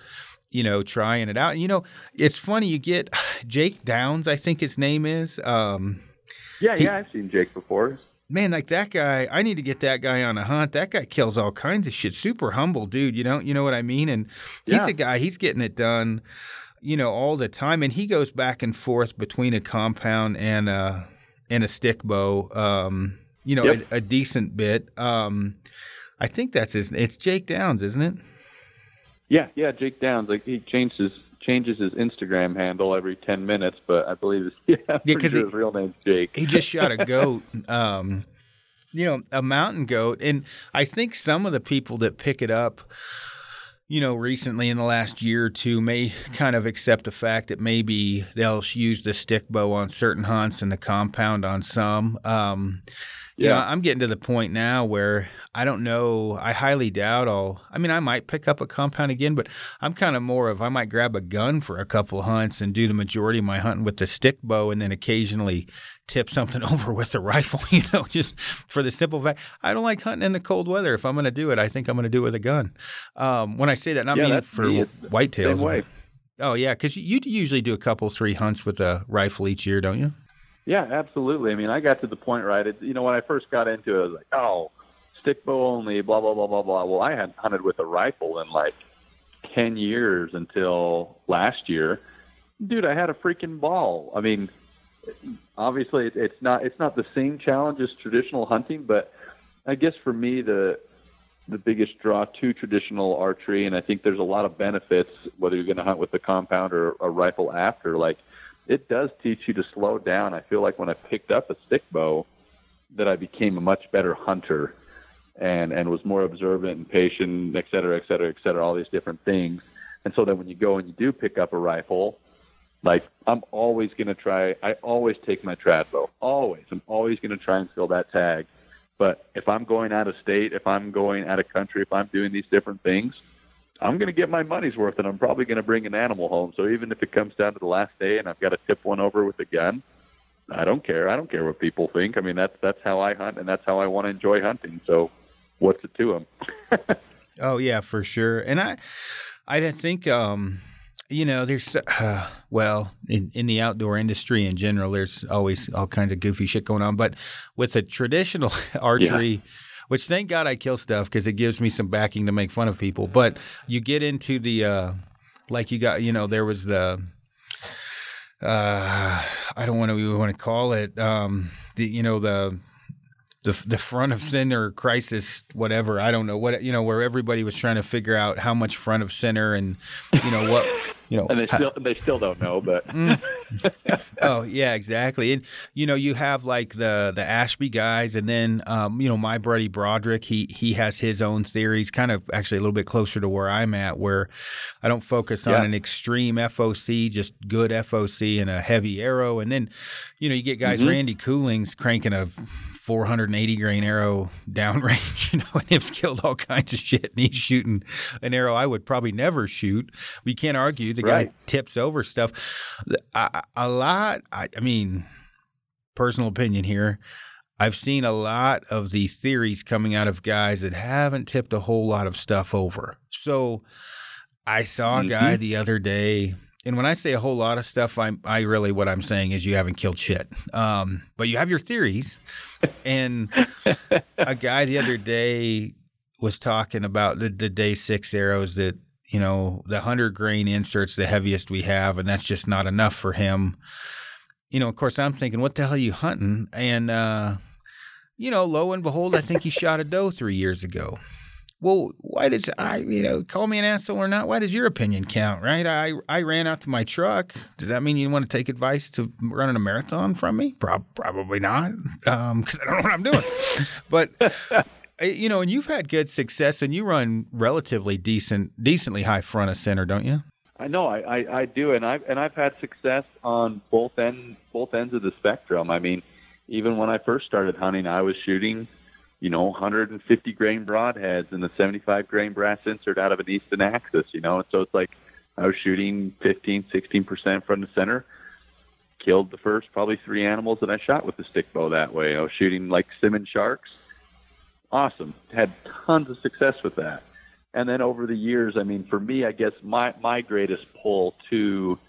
[SPEAKER 1] you know, trying it out. You know, it's funny. You get Jake Downs, I think his name is. Um,
[SPEAKER 2] yeah, he, yeah, I've seen Jake before.
[SPEAKER 1] Man, like that guy, I need to get that guy on a hunt. That guy kills all kinds of shit. Super humble dude. You know, you know what I mean. And he's yeah. a guy. He's getting it done. You know, all the time, and he goes back and forth between a compound and a and a stick bow. Um, you know, yep. a, a, decent bit. Um, I think that's his. It's Jake Downs, isn't it?
[SPEAKER 2] Yeah, yeah, Jake Downs. Like he changes changes his Instagram handle every ten minutes, but I believe it's yeah, because sure his real name's Jake.
[SPEAKER 1] He just shot a goat. um, you know, a mountain goat, and I think some of the people that pick it up you know, recently in the last year or two may kind of accept the fact that maybe they'll use the stick bow on certain hunts and the compound on some. Um, yeah. You know, I'm getting to the point now where I don't know. I highly doubt I'll. I mean, I might pick up a compound again, but I'm kind of more of I might grab a gun for a couple of hunts and do the majority of my hunting with the stick bow, and then occasionally tip something over with the rifle. You know, just for the simple fact I don't like hunting in the cold weather. If I'm going to do it, I think I'm going to do it with a gun. Um, when I say that, not yeah, mean for whitetails. Oh yeah, because you usually do a couple three hunts with a rifle each year, don't you?
[SPEAKER 2] Yeah, absolutely. I mean, I got to the point, right? It, you know, when I first got into it, I was like, oh, stick bow only, blah, blah, blah, blah, blah. Well, I hadn't hunted with a rifle in like 10 years until last year. Dude, I had a freaking ball. I mean, obviously it's not it's not the same challenge as traditional hunting, but I guess for me the the biggest draw to traditional archery, and I think there's a lot of benefits whether you're going to hunt with the compound or a rifle after. Like it does teach you to slow down. I feel like when I picked up a stick bow, that I became a much better hunter, and and was more observant and patient, et cetera, et cetera, et cetera. All these different things. And so then when you go and you do pick up a rifle, like I'm always going to try. I always take my trad bow. Always. I'm always going to try and fill that tag. But if I'm going out of state, if I'm going out of country, if I'm doing these different things, I'm going to get my money's worth, and I'm probably going to bring an animal home. So even if it comes down to the last day and I've got to tip one over with a gun, I don't care. I don't care what people think. I mean, that's that's how I hunt, and that's how I want to enjoy hunting. So what's it to them?
[SPEAKER 1] oh yeah, for sure. And I, I think, um, you know, there's, uh, well, in, in the outdoor industry in general, there's always all kinds of goofy shit going on. But with the traditional archery, yeah. which thank God I kill stuff because it gives me some backing to make fun of people. But you get into the, uh, like you got, you know, there was the, uh, I don't want to want to call it, um, the, you know, the, the the front of center crisis, whatever. I don't know what you know, where everybody was trying to figure out how much front of center and you know what you know,
[SPEAKER 2] and they still they still don't know, but mm.
[SPEAKER 1] oh yeah, exactly. And you know, you have like the the Ashby guys, and then um, you know my buddy Broderick. He he has his own theories, kind of actually a little bit closer to where I'm at, where I don't focus yeah. on an extreme FOC, just good FOC and a heavy arrow, and then you know you get guys mm-hmm. Randy Coolings cranking a 480 grain arrow downrange, you know, and him's killed all kinds of shit. And he's shooting an arrow I would probably never shoot. We can't argue. The right. guy tips over stuff. A, a lot, I, I mean, personal opinion here. I've seen a lot of the theories coming out of guys that haven't tipped a whole lot of stuff over. So I saw a guy mm-hmm. the other day and when I say a whole lot of stuff, I'm I really what I'm saying is you haven't killed shit. Um, but you have your theories. And a guy the other day was talking about the, the day six arrows that you know the hundred grain inserts the heaviest we have, and that's just not enough for him. You know, of course, I'm thinking, what the hell are you hunting? And uh, you know, lo and behold, I think he shot a doe three years ago well, why does I, you know, call me an asshole or not? Why does your opinion count, right? I I ran out to my truck. Does that mean you want to take advice to running a marathon from me? Pro- probably not, because um, I don't know what I'm doing. but you know, and you've had good success, and you run relatively decent, decently high front of center, don't you?
[SPEAKER 2] I know, I, I, I do, and I've and I've had success on both end both ends of the spectrum. I mean, even when I first started hunting, I was shooting you know, 150 grain broadheads and the 75 grain brass insert out of an Easton Axis, you know. So it's like I was shooting 15, 16% from the center. Killed the first probably three animals that I shot with the stick bow that way. I was shooting like Simmons sharks. Awesome. Had tons of success with that. And then over the years, I mean, for me, I guess my, my greatest pull to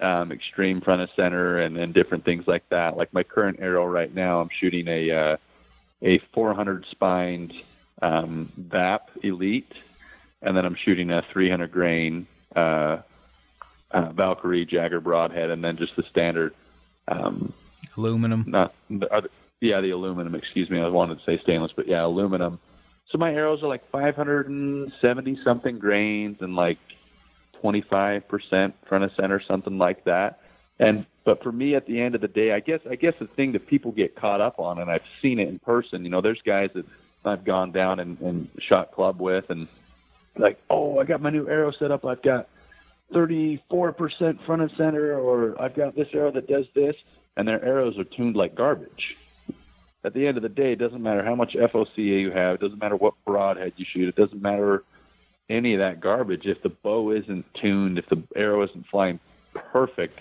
[SPEAKER 2] um, extreme front of center and, and different things like that. Like my current arrow right now, I'm shooting a, uh, a 400 spined um, VAP Elite, and then I'm shooting a 300 grain uh, uh, Valkyrie Jagger broadhead, and then just the standard um,
[SPEAKER 1] aluminum.
[SPEAKER 2] Not the other, yeah, the aluminum. Excuse me, I wanted to say stainless, but yeah, aluminum. So my arrows are like 570 something grains and like 25% front of center, something like that. And but for me, at the end of the day, I guess I guess the thing that people get caught up on, and I've seen it in person. You know, there's guys that I've gone down and, and shot club with, and like, oh, I got my new arrow set up. I've got 34% front and center, or I've got this arrow that does this, and their arrows are tuned like garbage. At the end of the day, it doesn't matter how much FOCA you have. It doesn't matter what broadhead you shoot. It doesn't matter any of that garbage. If the bow isn't tuned, if the arrow isn't flying perfect,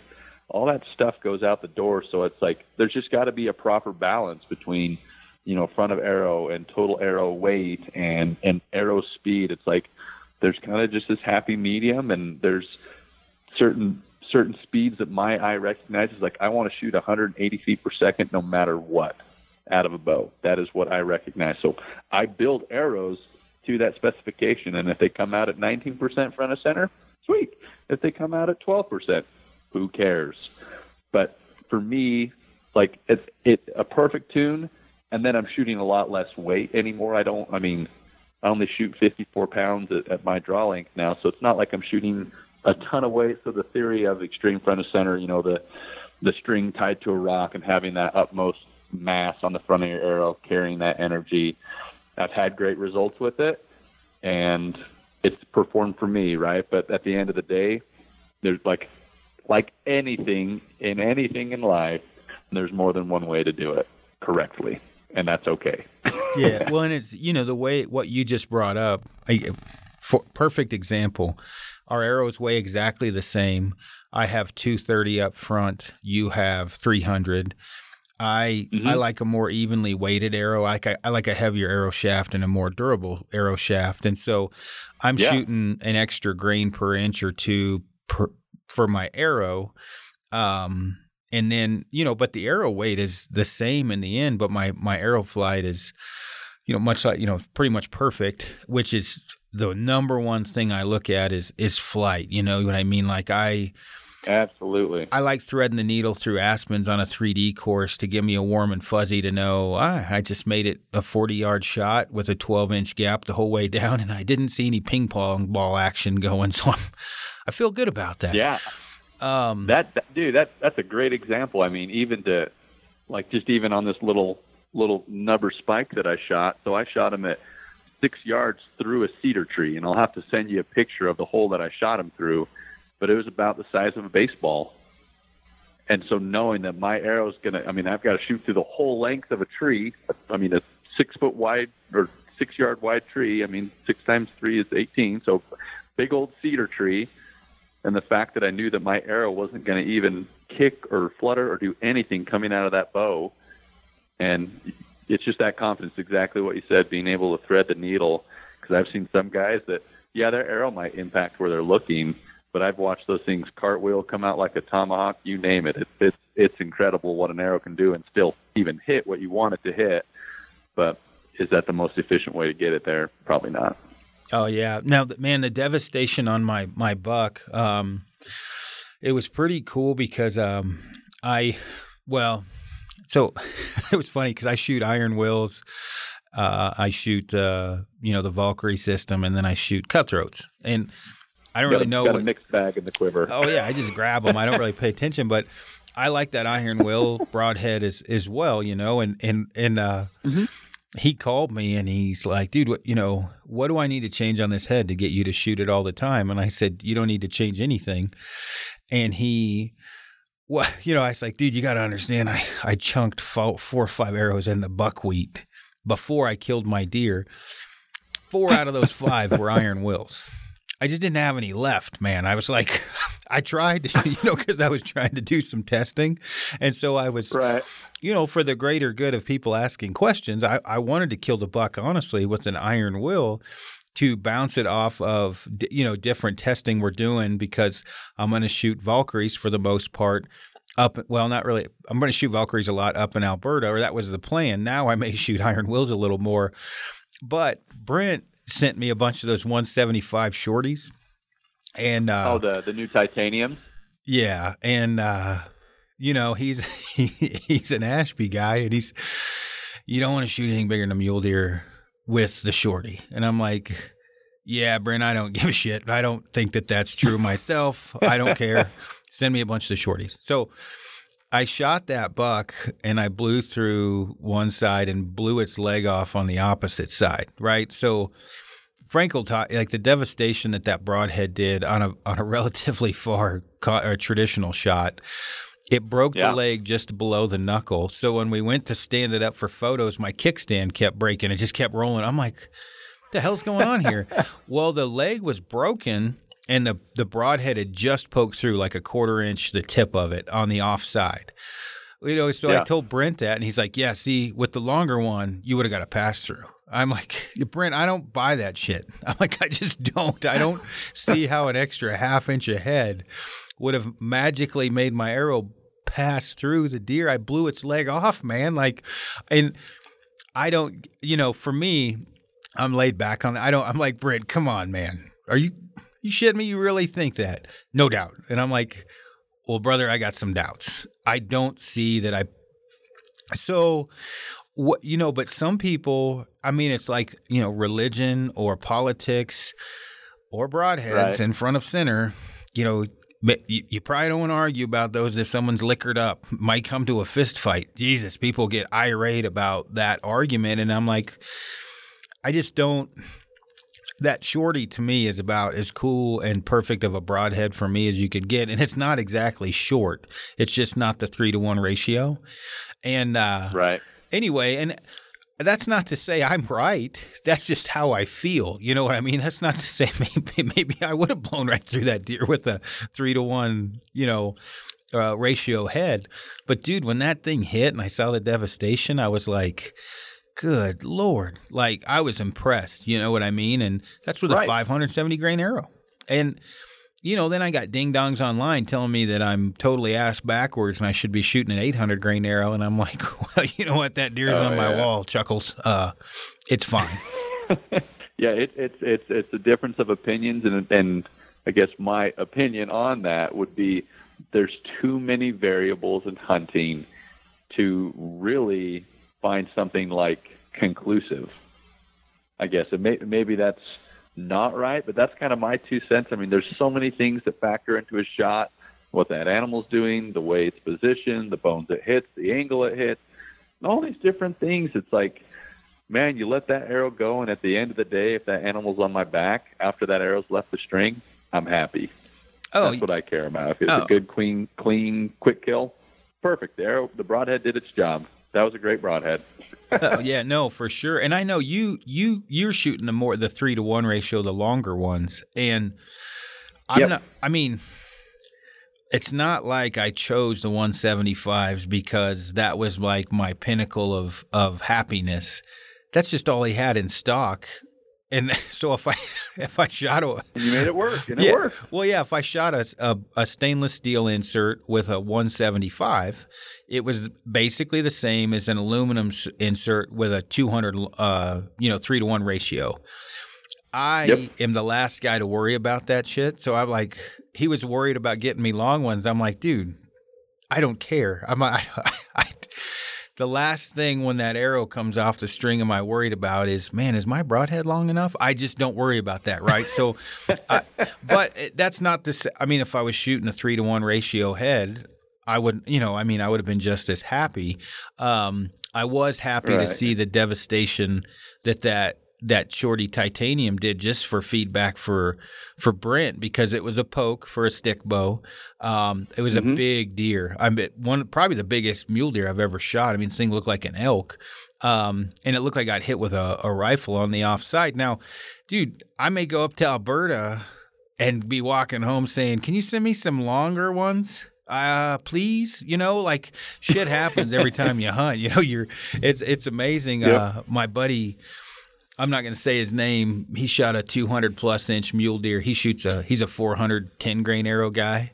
[SPEAKER 2] all that stuff goes out the door. So it's like there's just got to be a proper balance between, you know, front of arrow and total arrow weight and and arrow speed. It's like there's kind of just this happy medium, and there's certain certain speeds that my eye recognizes. Like I want to shoot 180 feet per second, no matter what, out of a bow. That is what I recognize. So I build arrows to that specification, and if they come out at 19% front of center, sweet. If they come out at 12%, who cares? But for me, like it, it a perfect tune, and then I'm shooting a lot less weight anymore. I don't. I mean, I only shoot 54 pounds at, at my draw length now, so it's not like I'm shooting a ton of weight. So the theory of extreme front of center, you know, the the string tied to a rock and having that utmost mass on the front of your arrow, carrying that energy. I've had great results with it, and it's performed for me, right? But at the end of the day, there's like like anything in anything in life, there's more than one way to do it correctly, and that's okay.
[SPEAKER 1] yeah, well, and it's you know the way what you just brought up, a for, perfect example. Our arrows weigh exactly the same. I have 230 up front. You have 300. I
[SPEAKER 2] Mhm.
[SPEAKER 1] I like a more evenly weighted arrow. I like I, I like a heavier arrow shaft and a more durable arrow shaft, and so I'm
[SPEAKER 2] Yeah.
[SPEAKER 1] shooting an extra grain per inch or two per, for my arrow. Um, and then you know, but the arrow weight is the same in the end, but my my arrow flight is, you know, much like you know, pretty much perfect, which is the number one thing I look at is is flight. You know what I mean? Like I.
[SPEAKER 2] Absolutely.
[SPEAKER 1] I like threading the needle through aspens on a 3D course to give me a warm and fuzzy to know ah, I just made it a 40 yard shot with a 12 inch gap the whole way down, and I didn't see any ping pong ball action going. So I'm, I feel good about that.
[SPEAKER 2] Yeah.
[SPEAKER 1] Um,
[SPEAKER 2] That, that dude, that that's a great example. I mean, even to like just even on this little little nubber spike that I shot. So I shot him at six yards through a cedar tree, and I'll have to send you a picture of the hole that I shot him through. But it was about the size of a baseball. And so knowing that my arrow's gonna, I mean, I've got to shoot through the whole length of a tree. I mean, a six foot wide or six yard wide tree. I mean, six times three is 18. So big old cedar tree and the fact that I knew that my arrow wasn't going to even kick or flutter or do anything coming out of that bow, and it's just that confidence, exactly what you said, being able to thread the needle. Because I've seen some guys that, yeah, their arrow might impact where they're looking, but I've watched those things cartwheel, come out like a tomahawk, you name it. It's it's it's incredible what an arrow can do and still even hit what you want it to hit. But is that the most efficient way to get it there? Probably not.
[SPEAKER 1] Oh yeah. Now, man, the devastation on my my buck, um, it was pretty cool because um, I, well, so it was funny because I shoot iron wills, uh, I shoot uh, you know the Valkyrie system, and then I shoot cutthroats, and I don't
[SPEAKER 2] got
[SPEAKER 1] really
[SPEAKER 2] a,
[SPEAKER 1] know
[SPEAKER 2] got
[SPEAKER 1] what.
[SPEAKER 2] a mixed bag in the quiver.
[SPEAKER 1] Oh yeah, I just grab them. I don't really pay attention, but I like that iron will broadhead as as well, you know. And and and uh, he called me and he's like, "Dude, what, you know, what do I need to change on this head to get you to shoot it all the time?" And I said, "You don't need to change anything." And he. Well, you know, I was like, dude, you got to understand. I, I chunked fo- four or five arrows in the buckwheat before I killed my deer. Four out of those five were iron wills. I just didn't have any left, man. I was like, I tried, to, you know, because I was trying to do some testing. And so I was,
[SPEAKER 2] Right.
[SPEAKER 1] you know, for the greater good of people asking questions, I, I wanted to kill the buck, honestly, with an iron will to bounce it off of, you know, different testing we're doing because I'm going to shoot Valkyries for the most part up. Well, not really. I'm going to shoot Valkyries a lot up in Alberta, or that was the plan. Now I may shoot iron wills a little more. But Brent sent me a bunch of those 175 shorties. And uh,
[SPEAKER 2] Oh, the the new titanium.
[SPEAKER 1] yeah, and uh, you know he's he, he's an Ashby guy, and he's you don't want to shoot anything bigger than a mule deer with the shorty. And I'm like, yeah, Brent, I don't give a shit. I don't think that that's true myself. I don't care. Send me a bunch of the shorties. So I shot that buck and I blew through one side and blew its leg off on the opposite side. Right, so. Frankel taught like the devastation that that broadhead did on a on a relatively far co- or traditional shot. It broke
[SPEAKER 2] Yeah.
[SPEAKER 1] the leg just below the knuckle. So when we went to stand it up for photos, my kickstand kept breaking. It just kept rolling. I'm like, "What the hell's going on here?" well, the leg was broken, and the the broadhead had just poked through like a quarter inch the tip of it on the offside. You know, so I told Brent that, and he's like, "Yeah, see, with the longer one, you would have got a pass through." I'm like, Brent, I don't buy that shit. I'm like, I just don't. I don't see how an extra half inch ahead would have magically made my arrow pass through the deer. I blew its leg off, man. Like, and I don't, you know, for me, I'm laid back on. I don't. I'm like, Brent, come on, man. Are you you shitting me? You really think that? No doubt. And I'm like, well, brother, I got some doubts. I don't see that I. So, what you know, but some people. I mean, it's like you know, religion or politics or broadheads
[SPEAKER 2] Right.
[SPEAKER 1] in front of center. You know, you, you probably don't want to argue about those if someone's liquored up. Might come to a fist fight. Jesus, people get irate about that argument, and I'm like, I just don't. That shorty to me is about as cool and perfect of a broadhead for me as you could get, and it's not exactly short. It's just not the three to one ratio, and uh,
[SPEAKER 2] Right.
[SPEAKER 1] anyway, and that's not to say I'm right. That's just how I feel. You know what I mean? That's not to say maybe maybe I would have blown right through that deer with a three to one, you know, uh, ratio head. But dude, when that thing hit and I saw the devastation, I was like, good lord! Like I was impressed. You know what I mean? And that's with
[SPEAKER 2] Right.
[SPEAKER 1] a 570 grain arrow. And you know, then I got ding dongs online telling me that I'm totally ass backwards and I should be shooting an 800 grain arrow. And I'm like, well, you know what? That deer's
[SPEAKER 2] Oh,
[SPEAKER 1] on my wall. Chuckles. Uh, it's fine.
[SPEAKER 2] Yeah, it, it's it's it's a difference of opinions, and and I guess my opinion on that would be there's too many variables in hunting to really find something like conclusive. I guess and may, maybe that's not right, but that's kind of my two cents. I mean, there's so many things that factor into a shot, what that animal's doing, the way it's positioned, the bones it hits, the angle it hits, and all these different things. It's like man, you let that arrow go, and at the end of the day, if that animal's on my back after that arrow's left the string, I'm happy.
[SPEAKER 1] Oh,
[SPEAKER 2] That's what I care about. If it's
[SPEAKER 1] Oh.
[SPEAKER 2] a good, clean, clean, quick kill, perfect. The arrow, the broadhead did its job. That was a great broadhead.
[SPEAKER 1] oh, yeah, no, for sure. And I know you you you're shooting the more the three to one ratio, the longer ones, and I'm
[SPEAKER 2] Yep.
[SPEAKER 1] not. I mean, it's not like I chose the 175s because that was like my pinnacle of of happiness. That's just all he had in stock. And so if I if I shot a
[SPEAKER 2] you made it work, and it
[SPEAKER 1] yeah.
[SPEAKER 2] worked.
[SPEAKER 1] Well, yeah, if I shot a, a, a stainless steel insert with a 175, it was basically the same as an aluminum insert with a 200, uh, you know, three to one ratio. I
[SPEAKER 2] Yep.
[SPEAKER 1] am the last guy to worry about that shit. So I'm like, he was worried about getting me long ones. I'm like, dude, I don't care. I'm I, I, the last thing when that arrow comes off the string am I worried about is, man, is my broadhead long enough? I just don't worry about that, right? So, I, but that's not the. I mean, if I was shooting a three to one ratio head, I would, you know, I mean, I would have been just as happy. Um, I was happy to see the devastation that that that shorty titanium did just for feedback for for Brent because it was a poke for a stick bow. Um, it was a
[SPEAKER 2] Mhm.
[SPEAKER 1] big deer. I mean, one probably the biggest mule deer I've ever shot. I mean, this thing looked like an elk, um, and it looked like I got hit with a, a rifle on the offside. Now, dude, I may go up to Alberta and be walking home saying, "Can you send me some longer ones?" Uh, please, you know, like shit happens every time you hunt. You know, you're it's it's amazing.
[SPEAKER 2] Yep.
[SPEAKER 1] Uh, my buddy, I'm not going to say his name. He shot a 200 plus inch mule deer. He shoots a he's a 410 grain arrow guy,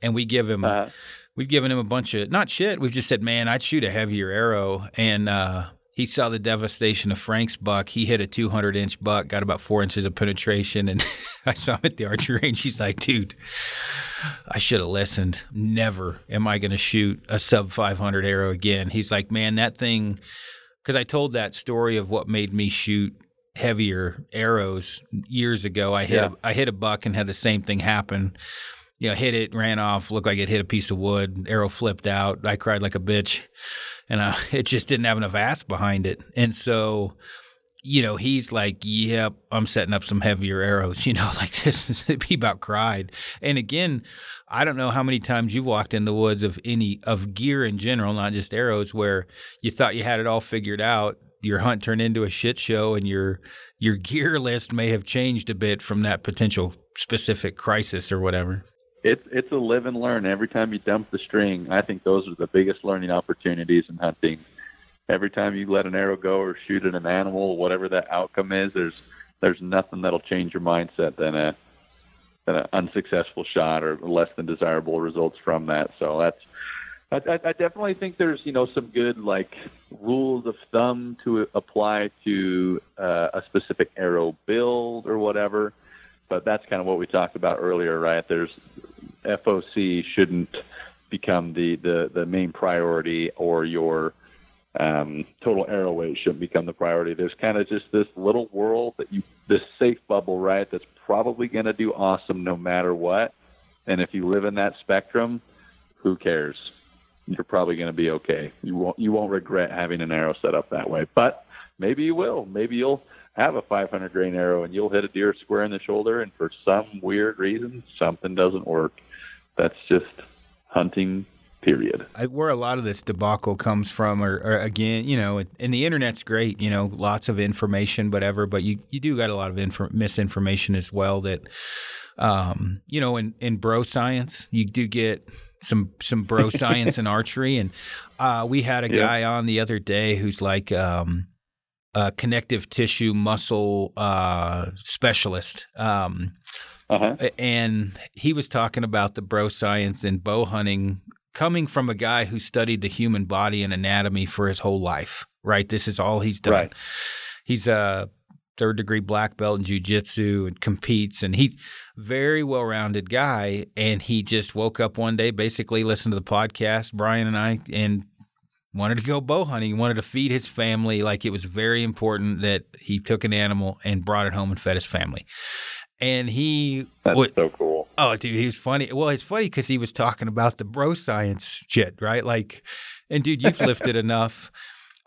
[SPEAKER 1] and we give him
[SPEAKER 2] Uh,
[SPEAKER 1] we've given him a bunch of not shit. We've just said, man, I'd shoot a heavier arrow, and uh, he saw the devastation of Frank's buck. He hit a 200 inch buck, got about four inches of penetration, and I saw him at the archery range. He's like, dude. I should have listened. Never am I going to shoot a sub 500 arrow again. He's like, man, that thing. Because I told that story of what made me shoot heavier arrows years ago. I hit
[SPEAKER 2] Yeah.
[SPEAKER 1] a, I hit a buck and had the same thing happen. You know, hit it, ran off, looked like it hit a piece of wood. Arrow flipped out. I cried like a bitch, and uh, it just didn't have enough ass behind it. And so, you know, he's like, "Yep, I'm setting up some heavier arrows." You know, like this. he about cried. And again, I don't know how many times you've walked in the woods of any of gear in general, not just arrows, where you thought you had it all figured out. Your hunt turned into a shit show, and your your gear list may have changed a bit from that potential specific crisis or whatever.
[SPEAKER 2] it's it's a live and learn. Every time you dump the string, I think those are the biggest learning opportunities in hunting. Every time you let an arrow go or shoot at an animal, whatever that outcome is, there's there's nothing that'll change your mindset than a eh? than an unsuccessful shot or less than desirable results from that. So that's I, I definitely think there's you know some good like rules of thumb to apply to uh, a specific arrow build or whatever but that's kind of what we talked about earlier, right? There's FOC shouldn't become the, the, the main priority or your um, total arrow weight shouldn't become the priority. There's kind of just this little world that you, this safe bubble, right? That's probably going to do awesome no matter what. And if you live in that spectrum, who cares? You're probably going to be okay. You won't, you won't regret having an arrow set up that way, but maybe you will. Maybe you'll have a 500 grain arrow and you'll hit a deer square in the shoulder, and for some weird reason, something doesn't work. That's just hunting, period.
[SPEAKER 1] I, where a lot of this debacle comes from, or, or again, you know, and, the internet's great, you know, lots of information, whatever, but you, you do got a lot of infor- misinformation as well that um, you know, in in bro science, you do get some some bro science in archery, and uh, we had a
[SPEAKER 2] Yeah.
[SPEAKER 1] guy on the other day who's like um, a connective tissue muscle uh, specialist. Um,
[SPEAKER 2] Uh-huh.
[SPEAKER 1] and he was talking about the bro science and bow hunting coming from a guy who studied the human body and anatomy for his whole life right? This is all he's done.
[SPEAKER 2] Right.
[SPEAKER 1] he's a third degree black belt in jiu-jitsu and competes and he very well-rounded guy and he just woke up one day basically listened to the podcast brian and i and wanted to go bow hunting. He wanted to feed his family. Like it was very important that he took an animal and brought it home and fed his family and he
[SPEAKER 2] That's so cool.
[SPEAKER 1] Oh, dude, he was funny. Well, it's funny because he was talking about the bro science shit, right? Like, and dude, you've lifted enough.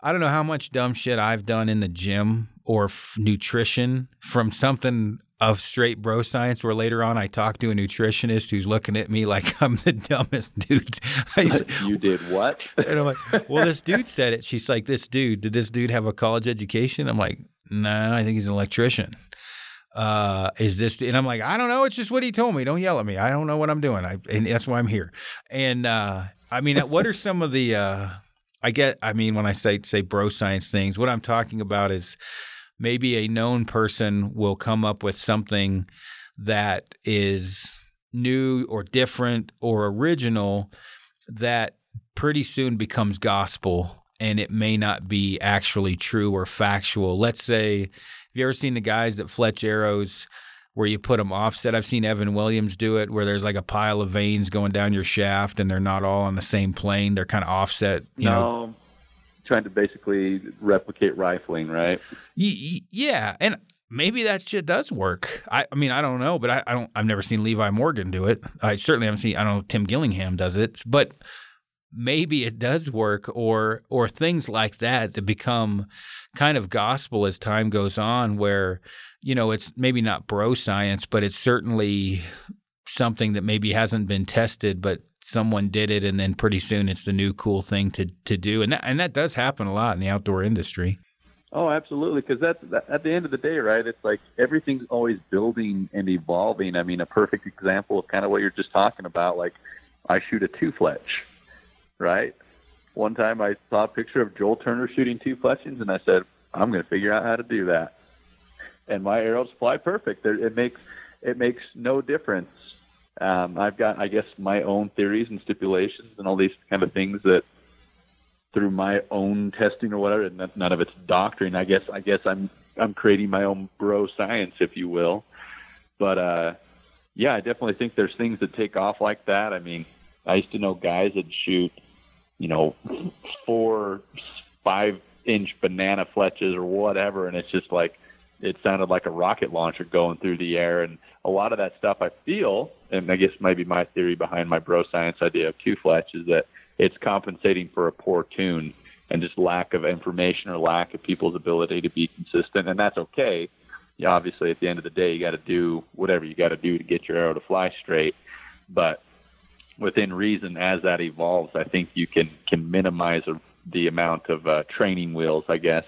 [SPEAKER 1] I don't know how much dumb shit I've done in the gym or f- nutrition from something of straight bro science. Where later on, I talked to a nutritionist who's looking at me like I'm the dumbest dude.
[SPEAKER 2] You did what?
[SPEAKER 1] and I'm like, well, this dude said it. She's like, this dude, did this dude have a college education? I'm like, no, I think he's an electrician. Uh, is this, and I'm like, I don't know. It's just what he told me. Don't yell at me. I don't know what I'm doing. I, and that's why I'm here. And, uh, I mean, what are some of the, uh, I get, I mean, when I say, say bro science things, what I'm talking about is maybe a known person will come up with something that is new or different or original that pretty soon becomes gospel and it may not be actually true or factual. Let's say, have you ever seen the guys that fletch arrows where you put them offset? I've seen Evan Williams do it where there's like a pile of vanes going down your shaft and they're not all on the same plane. They're kind of offset, you know.
[SPEAKER 2] no, trying to basically replicate rifling, right?
[SPEAKER 1] Y- yeah, and maybe that shit does work. I, I mean, I don't know, but I, I don't. I've never seen Levi Morgan do it. I certainly haven't seen. I don't know. Tim Gillingham does it, but maybe it does work, or or things like that that become kind of gospel as time goes on, where you know it's maybe not bro science, but it's certainly something that maybe hasn't been tested, but someone did it, and then pretty soon it's the new cool thing to to do, and that, and that does happen a lot in the outdoor industry.
[SPEAKER 2] Oh, absolutely. Because that's that, at the end of the day, right? It's like everything's always building and evolving. I mean, a perfect example of kind of what you're just talking about. Like, I shoot a two fletch, right? One time I saw a picture of Joel Turner shooting two fletchings, and I said, I'm going to figure out how to do that. And my arrows fly perfect. It makes it makes no difference. Um, I've got, I guess, my own theories and stipulations and all these kind of things that through my own testing or whatever, and none of it's doctrine. I guess I guess I'm I'm creating my own bro science, if you will. But uh, yeah, I definitely think there's things that take off like that. I mean, I used to know guys that shoot, you know, four, five inch banana fletches or whatever, and it's just like it sounded like a rocket launcher going through the air. And a lot of that stuff, I feel, and I guess maybe my theory behind my bro science idea of two fletch is that it's compensating for a poor tune and just lack of information or lack of people's ability to be consistent, and that's okay. Yeah, obviously, at the end of the day, you got to do whatever you got to do to get your arrow to fly straight, but within reason, as that evolves, I think you can can minimize the amount of uh, training wheels, I guess,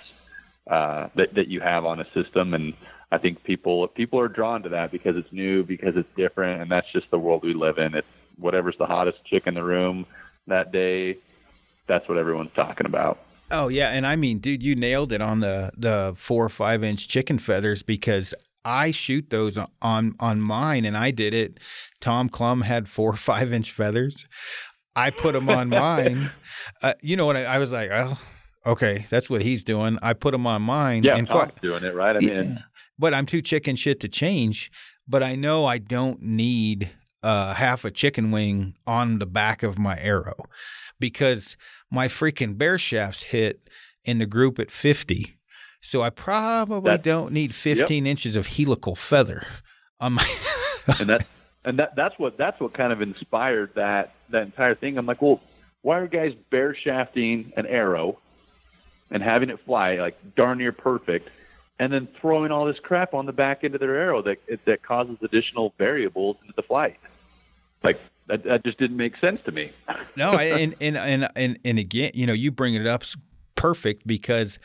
[SPEAKER 2] uh, that that you have on a system, and I think people people are drawn to that because it's new, because it's different, and that's just the world we live in. It's whatever's the hottest chick in the room that day. That's what everyone's talking about.
[SPEAKER 1] Oh yeah, and I mean, dude, you nailed it on the the four or five inch chicken feathers because I shoot those on on mine, and I did it. Tom Clum had four or five inch feathers. I put them on mine. Uh, you know what? I, I was like, oh, okay, that's what he's doing. I put them on mine.
[SPEAKER 2] Yeah,
[SPEAKER 1] and
[SPEAKER 2] Tom's
[SPEAKER 1] quite,
[SPEAKER 2] doing it right. I mean,
[SPEAKER 1] Yeah. but I'm too chicken shit to change. But I know I don't need uh, half a chicken wing on the back of my arrow because my freaking bare shafts hit in the group at 50. So I probably
[SPEAKER 2] That-
[SPEAKER 1] don't need 15 inches of helical feather on my.
[SPEAKER 2] and that and that that's what that's what kind of inspired that that entire thing. I'm like, well, why are guys bare shafting an arrow and having it fly like darn near perfect, and then throwing all this crap on the back end of their arrow that that causes additional variables into the flight? Like that, that just didn't make sense to me.
[SPEAKER 1] no, and, and and and and again, you know, you bring it up perfect because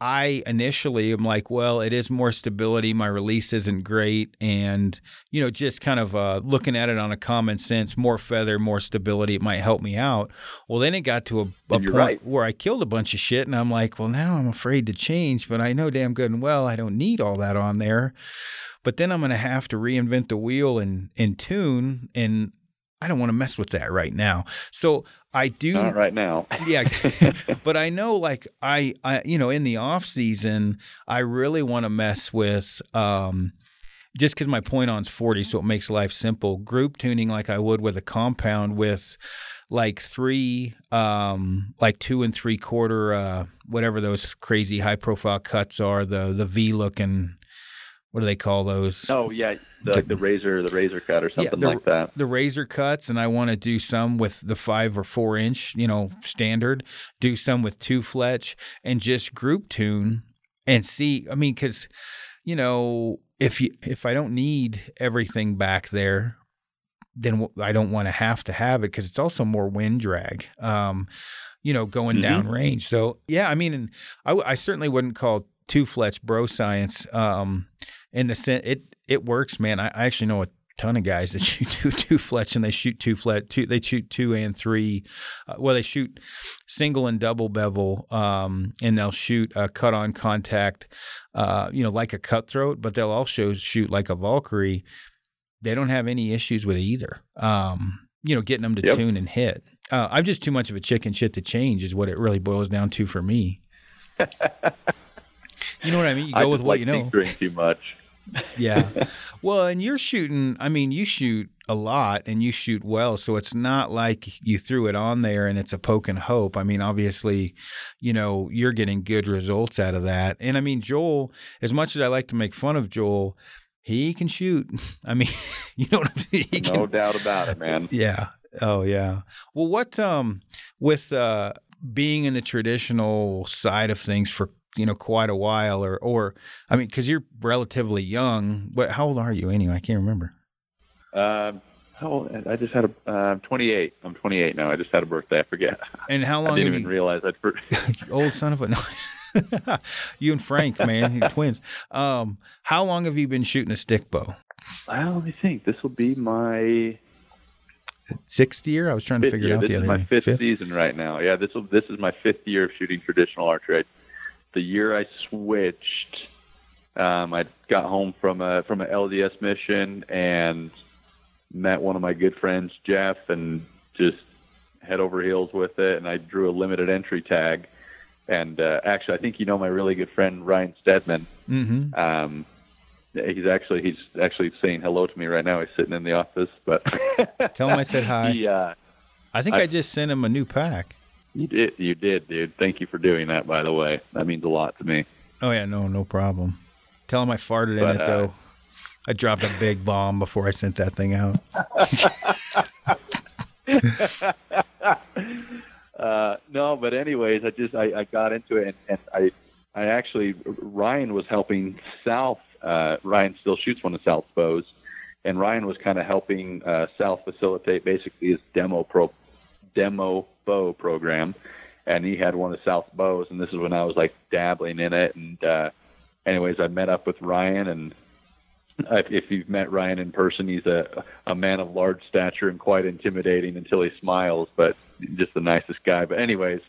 [SPEAKER 1] I initially am like, well, it is more stability. My release isn't great. And, you know, just kind of uh, looking at it on a common sense, more feather, more stability, it might help me out. Well, then it got to a, a point
[SPEAKER 2] right.
[SPEAKER 1] where I killed a bunch of shit. And I'm like, well, now I'm afraid to change, but I know damn good and well I don't need all that on there. But then I'm going to have to reinvent the wheel and, and tune. And I don't want to mess with that right now. So I do
[SPEAKER 2] Not right now.
[SPEAKER 1] yeah, but I know like I, I you know in the off season I really want to mess with um just because my point on's 40 so it makes life simple group tuning like I would with a compound with like three um like two and three quarter uh whatever those crazy high profile cuts are the the V looking what do they call those
[SPEAKER 2] Oh yeah, the, the razor, the razor cut or something
[SPEAKER 1] the,
[SPEAKER 2] like that.
[SPEAKER 1] the razor cuts, and I want to do some with the five or four inch, you know, standard. Do some with two fletch, and just group tune and see. I mean, because you know, if you if I don't need everything back there, then I don't want to have to have it because it's also more wind drag. Um, you know, going
[SPEAKER 2] Mhm.
[SPEAKER 1] down range. So yeah, I mean, and I, I certainly wouldn't call two fletch bro science. Um, in the sense it it works, man. I, I actually know a ton of guys that shoot two two fletch and they shoot two flet two they shoot two and three. Uh, well, they shoot single and double bevel, um, and they'll shoot a cut on contact, uh, you know, like a cutthroat, but they'll also shoot like a Valkyrie. They don't have any issues with either. Um, you know, getting them to
[SPEAKER 2] Yep.
[SPEAKER 1] tune and hit. Uh, I'm just too much of a chicken shit to change, is what it really boils down to for me. you know what I mean? You go with what
[SPEAKER 2] like
[SPEAKER 1] you know.
[SPEAKER 2] drink too much.
[SPEAKER 1] Yeah. well, and you're shooting, I mean, you shoot a lot and you shoot well. So it's not like you threw it on there and it's a poke and hope. I mean, obviously, you know, you're getting good results out of that. And I mean, Joel, as much as I like to make fun of Joel, he can shoot. I mean, you know what I mean? He can,
[SPEAKER 2] No doubt about it, man.
[SPEAKER 1] yeah. Oh yeah. Well, what um with uh being in the traditional side of things for you know quite a while, or or I mean, because you're relatively young. But how old are you anyway? I can't remember.
[SPEAKER 2] Um, how old? I just had a. Uh, I'm 28. I'm 28 now. I just had a birthday. I forget.
[SPEAKER 1] And how long
[SPEAKER 2] I
[SPEAKER 1] didn't
[SPEAKER 2] even
[SPEAKER 1] you?
[SPEAKER 2] realize I'd. For-
[SPEAKER 1] old son of a. No. you and Frank, man, you're twins. Um, how long have you been shooting a stick bow?
[SPEAKER 2] well, let me think. This will be my
[SPEAKER 1] Sixth year. I was trying to figure
[SPEAKER 2] year.
[SPEAKER 1] it out
[SPEAKER 2] This
[SPEAKER 1] the
[SPEAKER 2] is
[SPEAKER 1] other
[SPEAKER 2] my
[SPEAKER 1] day.
[SPEAKER 2] fifth, season right now. Yeah, this will. This is my fifth year of shooting traditional archery. I, the year I switched, um, I got home from a from an LDS mission and met one of my good friends, Jeff, and just head over heels with it. And I drew a limited entry tag. And uh, actually, I think you know my really good friend Ryan Stedman.
[SPEAKER 1] Mm-hmm.
[SPEAKER 2] Um, he's actually he's actually saying hello to me right now. He's sitting in the office, but
[SPEAKER 1] Tell him I said hi.
[SPEAKER 2] He, uh,
[SPEAKER 1] I think I,
[SPEAKER 2] I-
[SPEAKER 1] just sent him a new pack.
[SPEAKER 2] You did, you did, dude. Thank you for doing that. By the way, that means a lot to me.
[SPEAKER 1] Oh yeah, no, no problem. Tell him I farted
[SPEAKER 2] But,
[SPEAKER 1] in it
[SPEAKER 2] uh,
[SPEAKER 1] though. I dropped a big bomb before I sent that thing out.
[SPEAKER 2] Uh, no, but anyways, I just I, I got into it, and, and I I actually Ryan was helping South. Uh, Ryan still shoots one of South's bows, and Ryan was kind of helping uh, South facilitate basically his demo pro demo bow program, and he had one of South bows, and this is when I was like dabbling in it, and uh, anyways, I met up with Ryan and. If, you've met Ryan in person, he's a a man of large stature and quite intimidating until he smiles, but just the nicest guy. But anyways,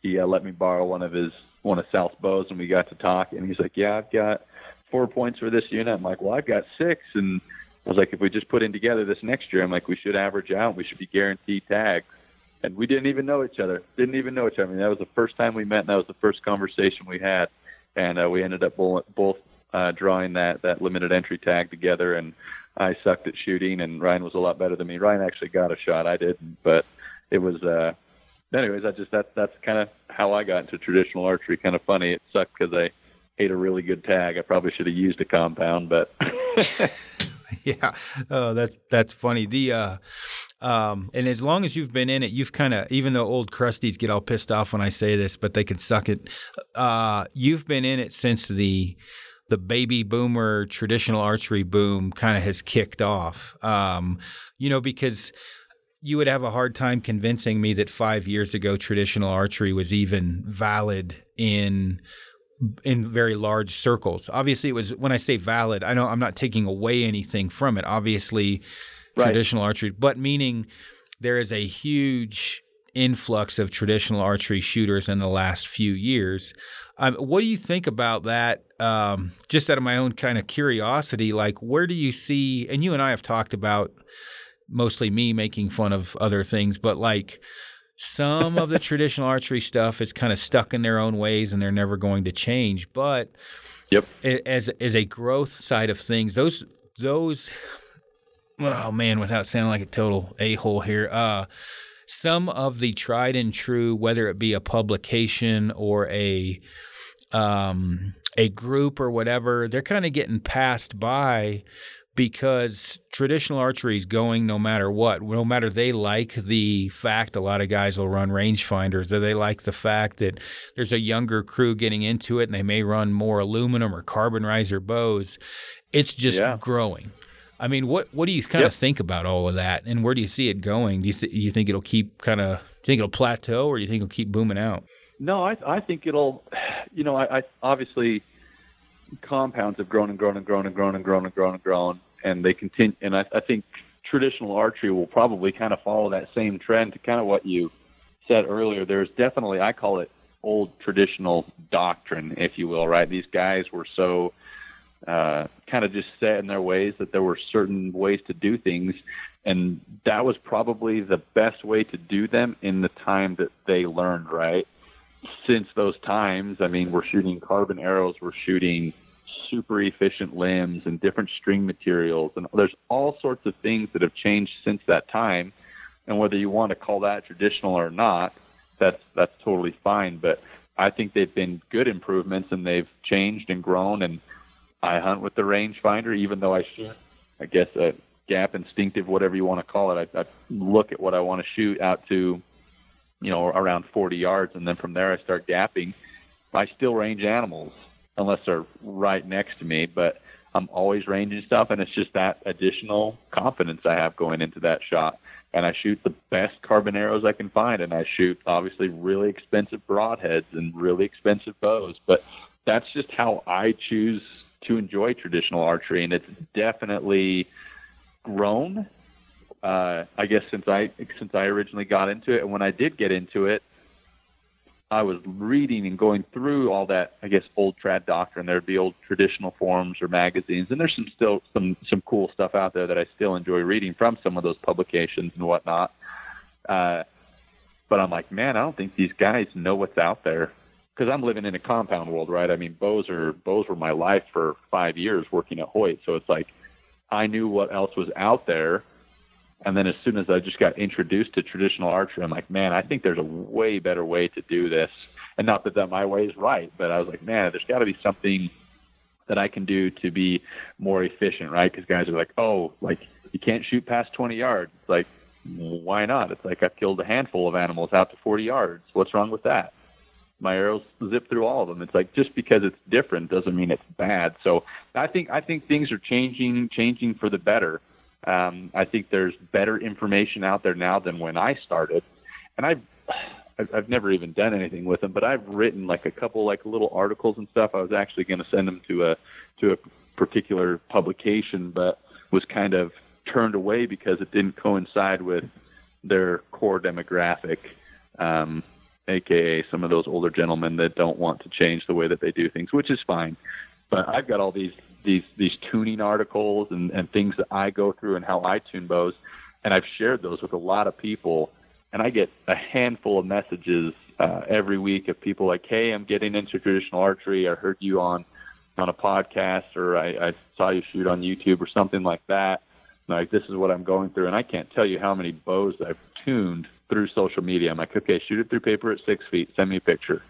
[SPEAKER 2] he uh, let me borrow one of his one of South bows, and we got to talk. And he's like, "Yeah, I've got four points for this unit." I'm like, "Well, I've got six. And I was like, "If we just put in together this next year, I'm like, we should average out. We should be guaranteed tags." And we didn't even know each other. Didn't even know each other. I mean, that was the first time we met, and that was the first conversation we had. And uh, we ended up both, both uh, drawing that that limited entry tag together. And I sucked at shooting, and Ryan was a lot better than me. Ryan actually got a shot. I didn't, but it was. uh Anyways, I just that that's kind of how I got into traditional archery. Kind of funny. It sucked because I ate a really good tag. I probably should have used a compound, but
[SPEAKER 1] yeah. Oh, that's that's funny. The uh um and as long as you've been in it, you've kind of even though old crusties get all pissed off when I say this, but they can suck it. Uh you've been in it since the the baby boomer traditional archery boom kind of has kicked off. Um you know because you would have a hard time convincing me that 5 years ago traditional archery was even valid in in very large circles. Obviously, it was when I say valid, I know I'm not taking away anything from it. Obviously,
[SPEAKER 2] Right.
[SPEAKER 1] traditional archery, but meaning there is a huge influx of traditional archery shooters in the last few years. Um, what do you think about that? Um, just out of my own kind of curiosity, like where do you see? And you and I have talked about mostly me making fun of other things, but like some of the traditional archery stuff is kind of stuck in their own ways and they're never going to change. But
[SPEAKER 2] Yep.
[SPEAKER 1] as as a growth side of things, those those oh man, without sounding like a total a hole here, uh, some of the tried and true, whether it be a publication or a um, a group or whatever, they're kind of getting passed by because traditional archery is going no matter what. No matter they like the fact a lot of guys will run rangefinders, or they like the fact that there's a younger crew getting into it and they may run more aluminum or carbon riser bows. It's just
[SPEAKER 2] Yeah.
[SPEAKER 1] growing. I mean, what what do you kind
[SPEAKER 2] Yep.
[SPEAKER 1] of think about all of that, and where do you see it going? Do you th- you think it'll keep kind of? Do you think it'll plateau, or do you think it'll keep booming out?
[SPEAKER 2] No, I I think it'll, you know, I, I obviously compounds have grown and grown and grown and grown and grown and grown and grown, and they continue. And I, I think traditional archery will probably kind of follow that same trend to kind of what you said earlier. There's definitely I call it old traditional doctrine, if you will. Right? These guys were so uh, kind of just set in their ways that there were certain ways to do things, and that was probably the best way to do them in the time that they learned. Right? since those times, I mean, we're shooting carbon arrows, we're shooting super efficient limbs and different string materials, and there's all sorts of things that have changed since that time. And whether you want to call that traditional or not, that's that's totally fine. But I think they've been good improvements, and they've changed and grown. And I hunt with the rangefinder, even though I shoot, I guess, a gap instinctive, whatever you want to call it. I, I look at what I want to shoot out to you know, around 40 yards, and then from there I start gapping. I still range animals unless they're right next to me, but I'm always ranging stuff, and it's just that additional confidence I have going into that shot. And I shoot the best carbon arrows I can find, and I shoot obviously really expensive broadheads and really expensive bows, but that's just how I choose to enjoy traditional archery, and it's definitely grown uh, I guess since I since I originally got into it, and when I did get into it, I was reading and going through all that. I guess old trad doctrine. There'd be old traditional forums or magazines, and there's some still some some cool stuff out there that I still enjoy reading from some of those publications and whatnot. Uh, but I'm like, man, I don't think these guys know what's out there because I'm living in a compound world, right? I mean, bows are bows were my life for five years working at Hoyt, so it's like I knew what else was out there and then as soon as I just got introduced to traditional archery, I'm like, man, I think there's a way better way to do this. And not that, that my way is right, but I was like, man, there's got to be something that I can do to be more efficient, right? Because guys are like, oh, like you can't shoot past 20 yards. It's like, why not? It's like I've killed a handful of animals out to 40 yards. What's wrong with that? My arrows zip through all of them. It's like just because it's different doesn't mean it's bad. So I think I think things are changing, changing for the better. Um, I think there's better information out there now than when I started, and I've I've never even done anything with them, but I've written like a couple like little articles and stuff. I was actually going to send them to a to a particular publication, but was kind of turned away because it didn't coincide with their core demographic, um, aka some of those older gentlemen that don't want to change the way that they do things, which is fine. But I've got all these these these tuning articles and, and things that I go through and how I tune bows, and I've shared those with a lot of people, and I get a handful of messages uh, every week of people like, "Hey, I'm getting into traditional archery. I heard you on on a podcast, or I, I saw you shoot on YouTube, or something like that. Like this is what I'm going through, and I can't tell you how many bows I've tuned through social media. I'm like, okay, shoot it through paper at six feet. Send me a picture.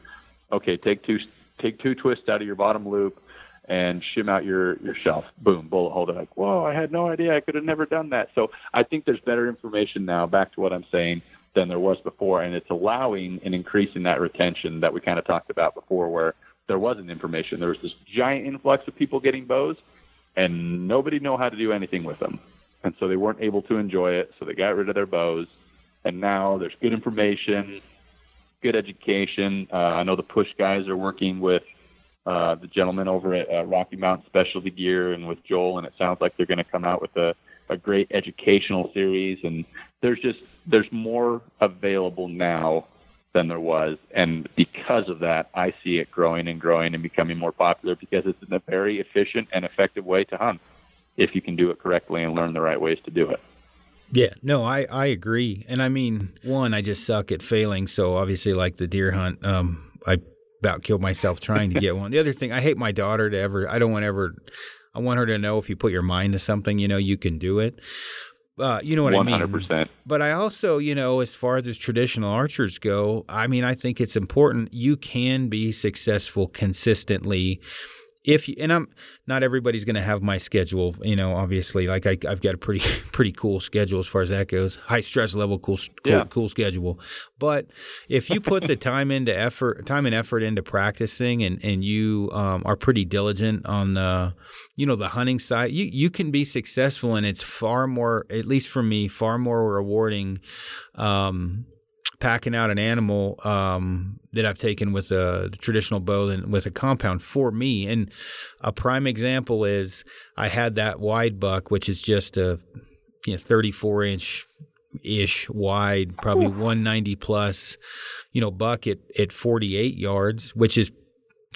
[SPEAKER 2] Okay, take two take two twists out of your bottom loop and shim out your your shelf. Boom, bullet hole. They're like, whoa, I had no idea. I could have never done that. So I think there's better information now. Back to what I'm saying than there was before, and it's allowing and increasing that retention that we kind of talked about before, where there wasn't information. There was this giant influx of people getting bows, and nobody knew how to do anything with them, and so they weren't able to enjoy it. So they got rid of their bows, and now there's good information, good education. Uh, I know the push guys are working with uh, the gentleman over at uh, Rocky Mountain Specialty Gear and with Joel, and it sounds like they're going to come out with a, a great educational series. And there's just there's more available now than there was, and because of that, I see it growing and growing and becoming more popular because it's a very efficient and effective way to hunt if you can do it correctly and learn the right ways to do it.
[SPEAKER 1] Yeah, no, I, I agree. And I mean, one, I just suck at failing. So obviously, like the deer hunt, um, I about killed myself trying to get one. The other thing, I hate my daughter to ever. I don't want ever. I want her to know if you put your mind to something, you know, you can do it. Uh, you know what 100%. I mean? 100%. But I also, you know, as far as traditional archers go, I mean, I think it's important you can be successful consistently if you, and I'm not everybody's going to have my schedule, you know, obviously like I, have got a pretty, pretty cool schedule as far as that goes. High stress level, cool, cool, yeah. cool schedule. But if you put the time into effort, time and effort into practicing and, and you um, are pretty diligent on the, you know, the hunting side, you, you can be successful and it's far more, at least for me, far more rewarding, um, packing out an animal um, that I've taken with a traditional bow and with a compound for me. And a prime example is I had that wide buck, which is just a you know 34 inch ish wide, probably 190 plus, you know, buck at, at 48 yards, which is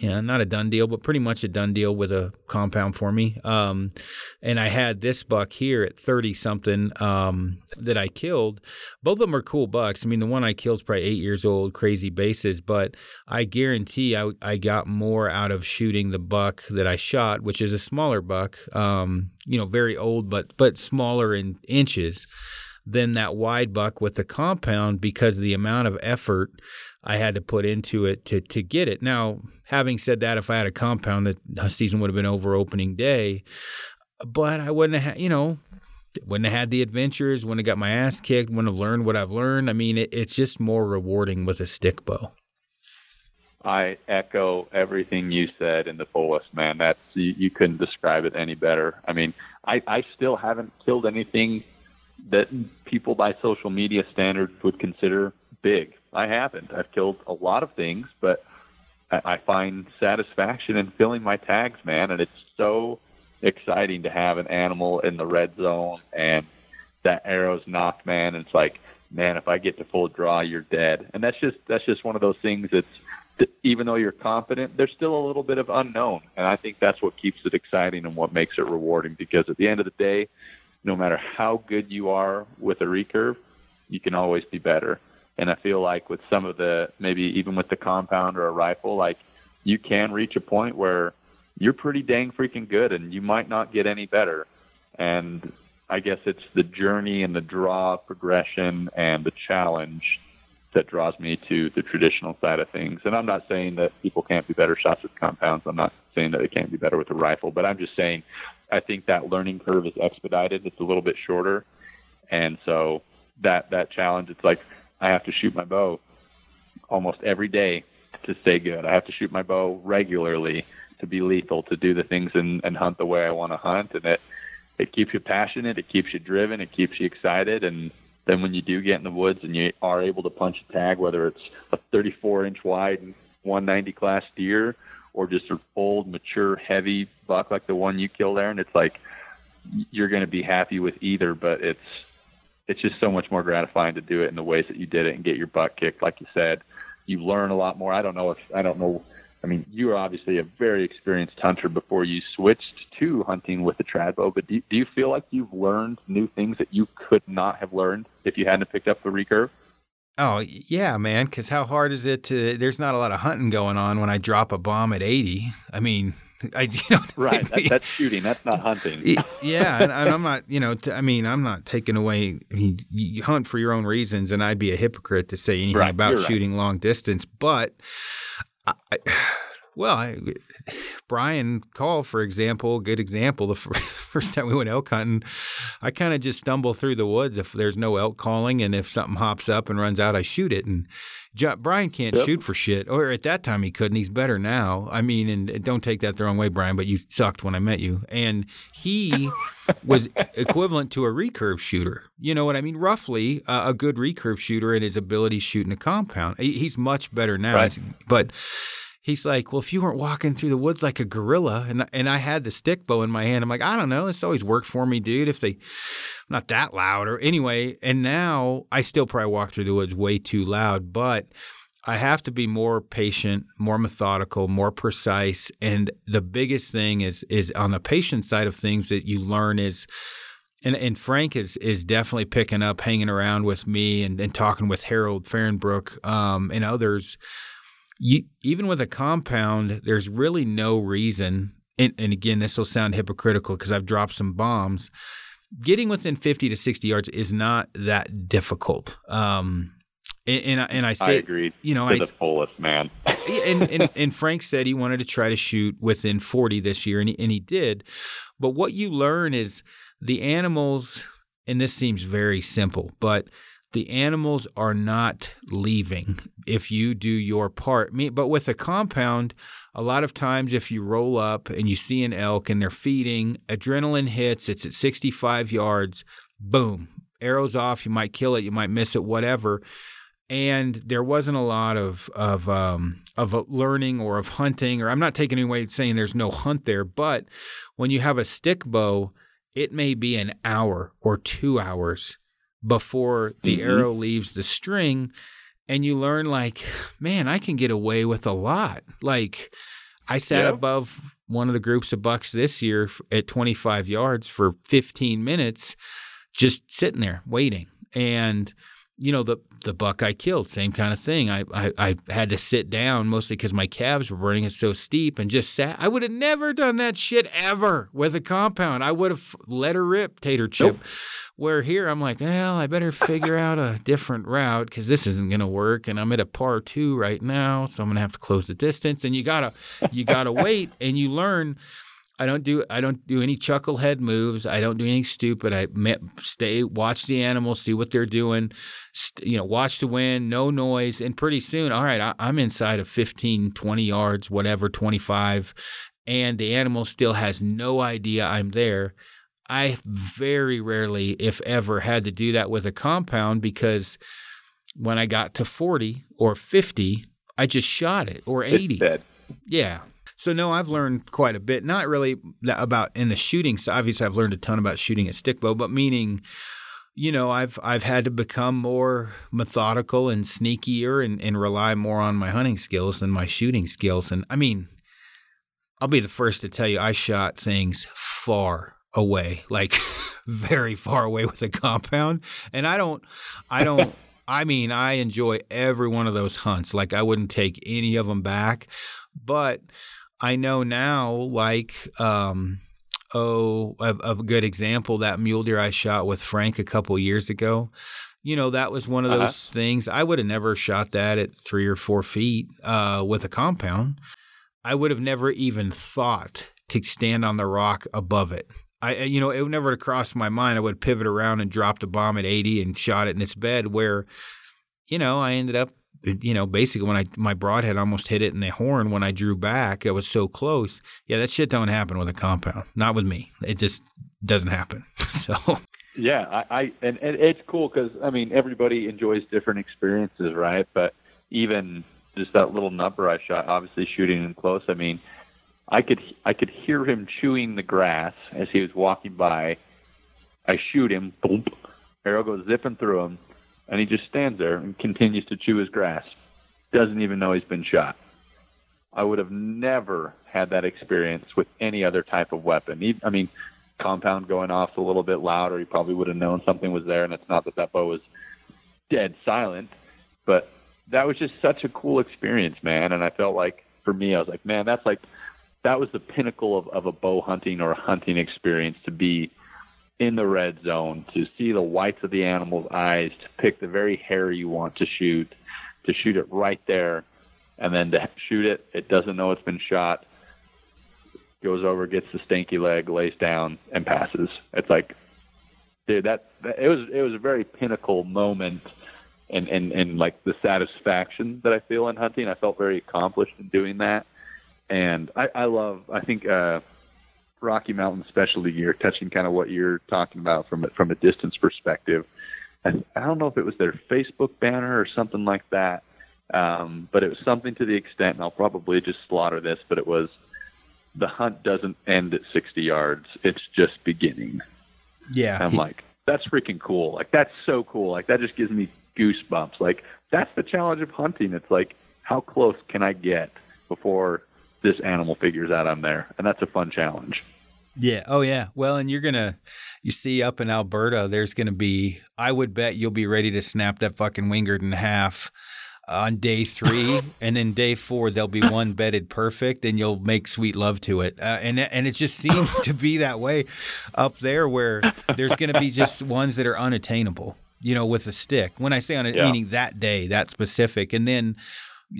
[SPEAKER 1] yeah, not a done deal, but pretty much a done deal with a compound for me. Um, and I had this buck here at 30 something um, that I killed. Both of them are cool bucks. I mean, the one I killed is probably eight years old, crazy bases, but I guarantee I, I got more out of shooting the buck that I shot, which is a smaller buck, um, you know, very old, but, but smaller in inches than that wide buck with the compound because of the amount of effort I had to put into it to to get it. Now, having said that, if I had a compound, that the season would have been over opening day, but I wouldn't have, you know, wouldn't have had the adventures, wouldn't have got my ass kicked, wouldn't have learned what I've learned. I mean, it, it's just more rewarding with a stick bow.
[SPEAKER 2] I echo everything you said in the fullest, man. That's you, you couldn't describe it any better. I mean, I, I still haven't killed anything that people by social media standards would consider big. I haven't. I've killed a lot of things, but I, I find satisfaction in filling my tags, man. And it's so exciting to have an animal in the red zone and that arrow's nocked, man. And it's like, man, if I get to full draw, you're dead. And that's just that's just one of those things. It's even though you're confident, there's still a little bit of unknown, and I think that's what keeps it exciting and what makes it rewarding. Because at the end of the day, no matter how good you are with a recurve, you can always be better. And I feel like with some of the maybe even with the compound or a rifle, like you can reach a point where you're pretty dang freaking good and you might not get any better. And I guess it's the journey and the draw progression and the challenge that draws me to the traditional side of things. And I'm not saying that people can't be better shots with compounds. I'm not saying that it can't be better with a rifle, but I'm just saying I think that learning curve is expedited. It's a little bit shorter. And so that that challenge, it's like I have to shoot my bow almost every day to stay good. I have to shoot my bow regularly to be lethal, to do the things and, and hunt the way I want to hunt. And it, it keeps you passionate. It keeps you driven. It keeps you excited. And then when you do get in the woods and you are able to punch a tag, whether it's a 34 inch wide and 190 class deer or just an old, mature, heavy buck like the one you killed there, and it's like you're going to be happy with either, but it's it's just so much more gratifying to do it in the ways that you did it and get your butt kicked, like you said. You learn a lot more. I don't know if I don't know. I mean, you were obviously a very experienced hunter before you switched to hunting with the trad bow. But do, do you feel like you've learned new things that you could not have learned if you hadn't picked up the recurve?
[SPEAKER 1] Oh yeah, man. Because how hard is it to? There's not a lot of hunting going on when I drop a bomb at 80. I mean, I you
[SPEAKER 2] know, right. That, that's shooting. That's not hunting.
[SPEAKER 1] yeah, and, I'm not. You know, I mean, I'm not taking away. I mean, you hunt for your own reasons, and I'd be a hypocrite to say anything right, about shooting right. long distance. But, I, well, I, Brian Call, for example, good example. The first time we went elk hunting, I kind of just stumble through the woods if there's no elk calling, and if something hops up and runs out, I shoot it. And Brian can't yep. shoot for shit, or at that time he couldn't. He's better now. I mean, and don't take that the wrong way, Brian, but you sucked when I met you. And he was equivalent to a recurve shooter. You know what I mean? Roughly uh, a good recurve shooter in his ability shooting a compound. He, he's much better now, right. but he's like, well, if you weren't walking through the woods like a gorilla, and and I had the stick bow in my hand, I'm like, I don't know, it's always worked for me, dude. If they, not that loud, or anyway, and now I still probably walk through the woods way too loud, but I have to be more patient, more methodical, more precise, and the biggest thing is is on the patient side of things that you learn is. And, and Frank is is definitely picking up, hanging around with me, and, and talking with Harold Fahrenbrook um, and others you, even with a compound, there's really no reason. And, and again, this will sound hypocritical because I've dropped some bombs. Getting within 50 to 60 yards is not that difficult. Um, and, and, I, and I say, I
[SPEAKER 2] agree. You know, to I, the fullest, man.
[SPEAKER 1] and, and, and Frank said he wanted to try to shoot within 40 this year, and he, and he did. But what you learn is the animals, and this seems very simple, but the animals are not leaving if you do your part. But with a compound, a lot of times if you roll up and you see an elk and they're feeding, adrenaline hits, it's at 65 yards, boom, arrows off, you might kill it, you might miss it, whatever. And there wasn't a lot of of um, of learning or of hunting, or I'm not taking away saying there's no hunt there, but when you have a stick bow, it may be an hour or two hours before the mm-hmm. arrow leaves the string and you learn like man i can get away with a lot like i sat yep. above one of the groups of bucks this year at 25 yards for 15 minutes just sitting there waiting and you know the the buck I killed, same kind of thing. I I, I had to sit down mostly because my calves were burning. It's so steep, and just sat. I would have never done that shit ever with a compound. I would have let her rip, tater chip. Nope. Where here I'm like, well, I better figure out a different route because this isn't gonna work, and I'm at a par two right now, so I'm gonna have to close the distance. And you gotta, you gotta wait, and you learn. I don't do I don't do any chucklehead moves. I don't do anything stupid. I stay watch the animals, see what they're doing. St- you know, watch the wind, no noise, and pretty soon, all right, I, I'm inside of 15, 20 yards, whatever, 25, and the animal still has no idea I'm there I very rarely, if ever, had to do that with a compound because when I got to 40 or 50, I just shot it or 80. Yeah. So no, I've learned quite a bit. Not really about in the shooting. So obviously, I've learned a ton about shooting a stick bow, but meaning, you know, I've I've had to become more methodical and sneakier and, and rely more on my hunting skills than my shooting skills. And I mean, I'll be the first to tell you, I shot things far away, like very far away with a compound. And I don't, I don't, I mean, I enjoy every one of those hunts. Like I wouldn't take any of them back, but I know now, like, um, oh, a, a good example that mule deer I shot with Frank a couple years ago. You know, that was one of uh-huh. those things. I would have never shot that at three or four feet uh, with a compound. I would have never even thought to stand on the rock above it. I, you know, it never crossed my mind. I would pivot around and drop the bomb at 80 and shot it in its bed where, you know, I ended up, you know, basically when I, my broadhead almost hit it in the horn when I drew back, it was so close. Yeah, that shit don't happen with a compound. Not with me. It just doesn't happen. so.
[SPEAKER 2] Yeah, I, I and, and it's cool because I mean everybody enjoys different experiences, right? But even just that little number I shot, obviously shooting in close. I mean, I could I could hear him chewing the grass as he was walking by. I shoot him, boom, arrow goes zipping through him, and he just stands there and continues to chew his grass. Doesn't even know he's been shot. I would have never had that experience with any other type of weapon. I mean, compound going off a little bit louder, he probably would have known something was there, and it's not that that bow was dead silent, but that was just such a cool experience, man. And I felt like, for me, I was like, man, that's like that was the pinnacle of, of a bow hunting or a hunting experience to be in the red zone, to see the whites of the animal's eyes, to pick the very hair you want to shoot, to shoot it right there, and then to shoot it. It doesn't know it's been shot. Goes over, gets the stinky leg, lays down, and passes. It's like, dude, that, that it was it was a very pinnacle moment, and and and like the satisfaction that I feel in hunting. I felt very accomplished in doing that and I, I love. I think uh, Rocky Mountain Specialty Gear, touching kind of what you're talking about from from a distance perspective. And I don't know if it was their Facebook banner or something like that. Um, but it was something to the extent, and I'll probably just slaughter this, but it was the hunt doesn't end at 60 yards. It's just beginning.
[SPEAKER 1] Yeah.
[SPEAKER 2] I'm like, that's freaking cool. Like, that's so cool. Like, that just gives me goosebumps. Like, that's the challenge of hunting. It's like, how close can I get before this animal figures out I'm there? And that's a fun challenge.
[SPEAKER 1] Yeah. Oh, yeah. Well, and you're gonna, you see, up in Alberta, there's gonna be. I would bet you'll be ready to snap that fucking wingard in half on day three, and then day four there'll be one bedded perfect, and you'll make sweet love to it. Uh, and and it just seems to be that way up there, where there's gonna be just ones that are unattainable. You know, with a stick. When I say on,
[SPEAKER 2] Yeah.
[SPEAKER 1] meaning that day, that specific, and then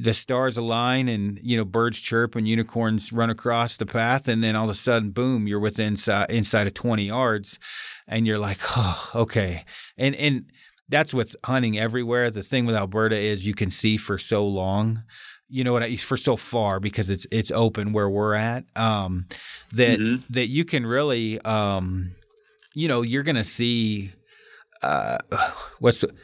[SPEAKER 1] the stars align and you know birds chirp and unicorns run across the path and then all of a sudden boom you're within inside, inside of 20 yards and you're like oh okay and and that's with hunting everywhere the thing with alberta is you can see for so long you know what I, for so far because it's it's open where we're at um that
[SPEAKER 2] Mhm.
[SPEAKER 1] that you can really um you know you're gonna see uh what's the,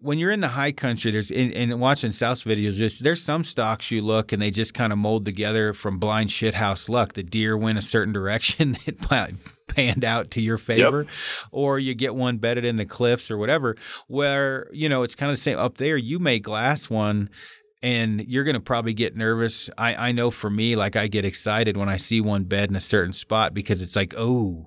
[SPEAKER 1] when you're in the high country, there's in, and watching South's videos, just there's some stalks you look and they just kind of mold together from blind shithouse luck. The deer went a certain direction that pa- panned out to your favor, or you get one bedded in the cliffs or whatever. Where you know it's kind of the same up there. You may glass one. And you're gonna probably get nervous. I, I know for me, like I get excited when I see one bed in a certain spot because it's like, oh,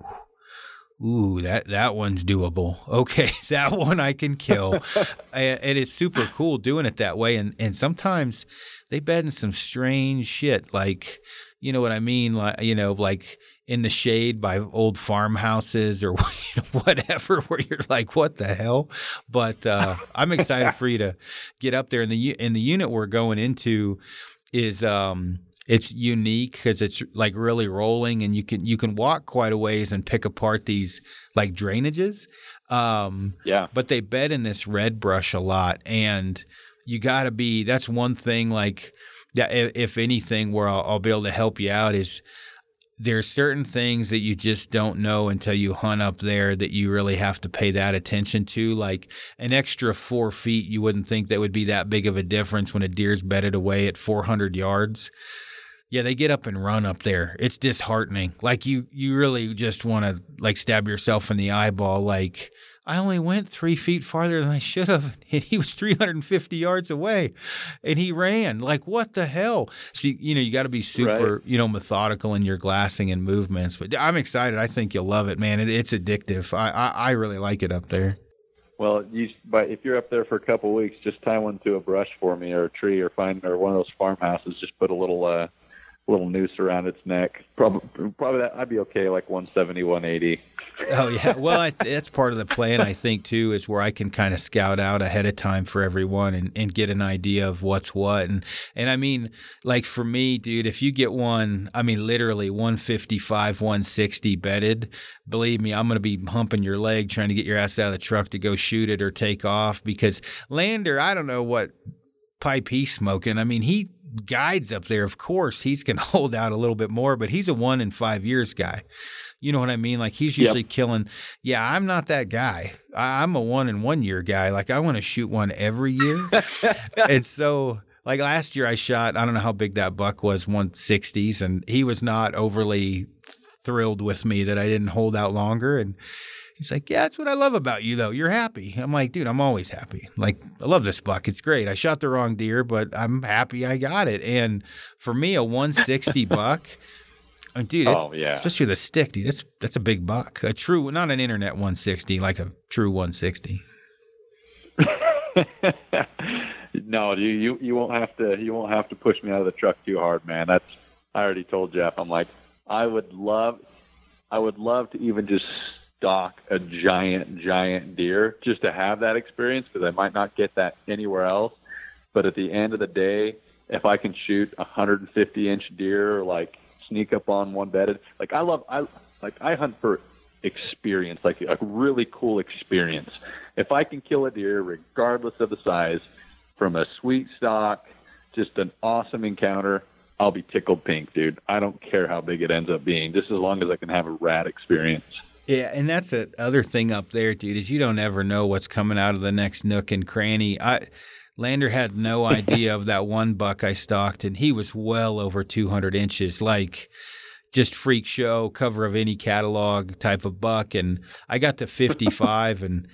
[SPEAKER 1] ooh, that that one's doable. Okay, that one I can kill, and, and it's super cool doing it that way. And and sometimes they bed in some strange shit, like you know what I mean, like you know, like in the shade by old farmhouses or whatever, where you're like, what the hell? But uh, I'm excited for you to get up there. And the and the unit we're going into is um it's unique because it's like really rolling and you can you can walk quite a ways and pick apart these like drainages um
[SPEAKER 2] Yeah.
[SPEAKER 1] but they bed in this red brush a lot and you got to be that's one thing like that if, if anything where I'll, I'll be able to help you out is there are certain things that you just don't know until you hunt up there that you really have to pay that attention to. Like an extra four feet, you wouldn't think that would be that big of a difference when a deer's bedded away at 400 yards. Yeah, they get up and run up there. It's disheartening. Like you, you really just want to like stab yourself in the eyeball. Like I only went three feet farther than I should have. And he was 350 yards away, and he ran. Like what the hell? See, you know, you got to be super,
[SPEAKER 2] Right.
[SPEAKER 1] you know, methodical in your glassing and movements. But I'm excited. I think you'll love it, man. It, it's addictive. I, I I really like it up there.
[SPEAKER 2] Well, you but if you're up there for a couple of weeks, just tie one to a brush for me or a tree or find or one of those farmhouses. Just put a little uh, little noose around its neck. Probably probably that I'd be okay like 170, 180.
[SPEAKER 1] Oh yeah. Well, I, that's part of the plan. I think too is where I can kind of scout out ahead of time for everyone and, and get an idea of what's what. And and I mean, like for me, dude, if you get one, I mean, literally 155, 160 bedded. Believe me, I'm going to be humping your leg trying to get your ass out of the truck to go shoot it or take off because Lander, I don't know what pipe he's smoking. I mean, he guides up there. Of course, he's going to hold out a little bit more, but he's a one in five years guy. You know what I mean? Like he's
[SPEAKER 2] Yep.
[SPEAKER 1] usually killing. Yeah, I'm not that guy. I'm a one in one year guy. Like I want to shoot one every year. and so, like last year, I shot. I don't know how big that buck was, 160s, and he was not overly thrilled with me that I didn't hold out longer. And he's like, "Yeah, that's what I love about you, though. You're happy." I'm like, "Dude, I'm always happy. Like I love this buck. It's great. I shot the wrong deer, but I'm happy I got it." And for me, a 160 buck. uh, Dude, it-
[SPEAKER 2] Oh yeah.
[SPEAKER 1] especially with a stick, dude. That's that's a big buck. A true, not an internet 160, like a true 160.
[SPEAKER 2] no, you, you you won't have to you won't have to push me out of the truck too hard, man. That's I already told Jeff. I'm like I would love I would love to even just stalk a giant giant deer just to have that experience because I might not get that anywhere else. But at the end of the day, if I can shoot a 150 inch deer or like sneak up on one bedded, like I love I like I hunt for experience, like a really cool experience. If I can kill a deer, regardless of the size, from a sweet stalk, just an awesome encounter, I'll be tickled pink, dude. I don't care how big it ends up being, just as long as I can have a rad experience.
[SPEAKER 1] Yeah, and that's the other thing up there, dude, is you don't ever know what's coming out of the next nook and cranny. I Lander had no idea of that one buck I stalked, and he was well over 200 inches, like just freak show cover of any catalog type of buck. And I got to 55, and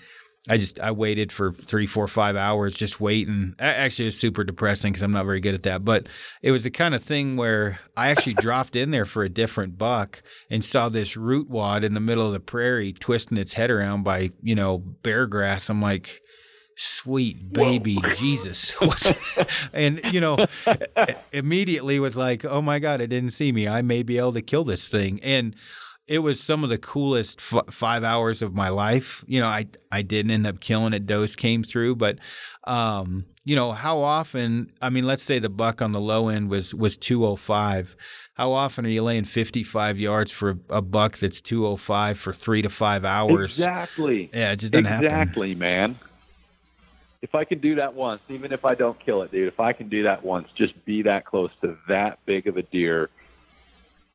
[SPEAKER 1] I just I waited for three, four, five hours just waiting. Actually, it was super depressing because I'm not very good at that. But it was the kind of thing where I actually dropped in there for a different buck and saw this root wad in the middle of the prairie twisting its head around by you know bear grass. I'm like sweet baby Whoa. Jesus. and, you know, immediately was like, oh my God, it didn't see me. I may be able to kill this thing. And it was some of the coolest f- five hours of my life. You know, I I didn't end up killing it. Does came through, but um, you know, how often? I mean, let's say the buck on the low end was was two oh five. How often are you laying fifty five yards for a, a, buck that's two oh five for three to five hours?
[SPEAKER 2] Exactly.
[SPEAKER 1] Yeah, it just doesn't
[SPEAKER 2] exactly,
[SPEAKER 1] happen.
[SPEAKER 2] Exactly, man. If I can do that once, even if I don't kill it, dude, if I can do that once, just be that close to that big of a deer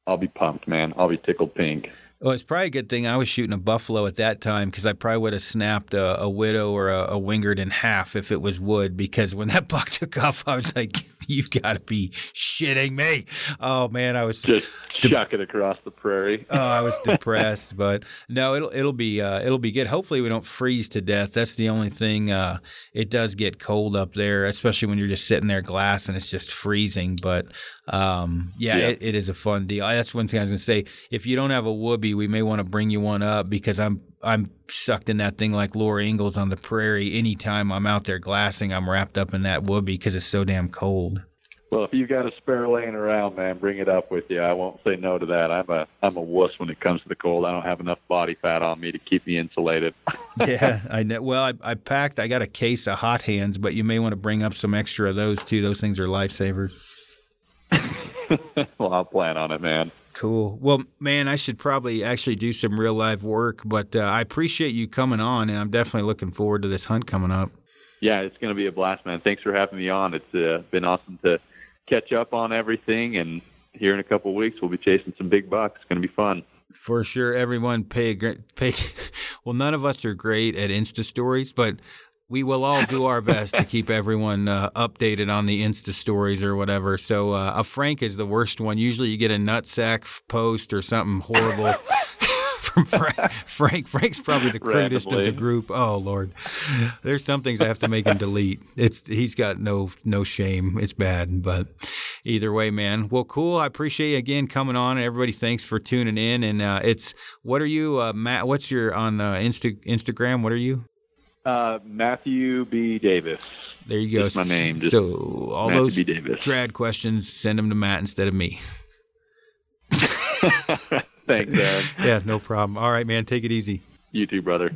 [SPEAKER 2] I'll be pumped, man. I'll be tickled pink.
[SPEAKER 1] Well, it's probably a good thing I was shooting a buffalo at that time because I probably would have snapped a, a widow or a, a, wingard in half if it was wood. Because when that buck took off, I was like, "You've got to be shitting me!" Oh man, I was
[SPEAKER 2] just de- chuck it across the prairie.
[SPEAKER 1] oh, I was depressed, but no, it'll it'll be uh, it'll be good. Hopefully, we don't freeze to death. That's the only thing. Uh, it does get cold up there, especially when you're just sitting there glass and it's just freezing. But um, yeah, yeah. It, it is a fun deal. That's one thing I was gonna say. If you don't have a woobie, we may want to bring you one up because I'm I'm sucked in that thing like Laura Ingalls on the prairie. Anytime I'm out there glassing, I'm wrapped up in that woobie because it's so damn cold.
[SPEAKER 2] Well, if you've got a spare laying around, man, bring it up with you. I won't say no to that. I'm a I'm a wuss when it comes to the cold. I don't have enough body fat on me to keep me insulated.
[SPEAKER 1] yeah, I know. Well, I, I packed. I got a case of hot hands, but you may want to bring up some extra of those too. Those things are lifesavers.
[SPEAKER 2] well, I'll plan on it, man.
[SPEAKER 1] Cool. Well, man, I should probably actually do some real live work, but uh, I appreciate you coming on, and I'm definitely looking forward to this hunt coming up.
[SPEAKER 2] Yeah, it's going to be a blast, man. Thanks for having me on. It's uh, been awesome to catch up on everything, and here in a couple of weeks, we'll be chasing some big bucks. It's going to be fun.
[SPEAKER 1] For sure, everyone pay a great pay. Well, none of us are great at Insta stories, but we will all do our best to keep everyone uh, updated on the Insta stories or whatever. So uh, a Frank is the worst one. Usually you get a nutsack post or something horrible from Frank. Frank. Frank's probably the crudest of the group. Oh Lord, there's some things I have to make him delete. It's he's got no no shame. It's bad, but either way, man. Well, cool. I appreciate you again coming on, and everybody thanks for tuning in. And uh, it's what are you, uh, Matt? What's your on uh, Insta Instagram? What are you?
[SPEAKER 2] Uh, Matthew B. Davis.
[SPEAKER 1] There you go.
[SPEAKER 2] That's my name. Just
[SPEAKER 1] so all Matthew those B. Davis. trad questions, send them to Matt instead of me.
[SPEAKER 2] Thanks, Dad.
[SPEAKER 1] yeah, no problem. All right, man. Take it easy.
[SPEAKER 2] You too, brother.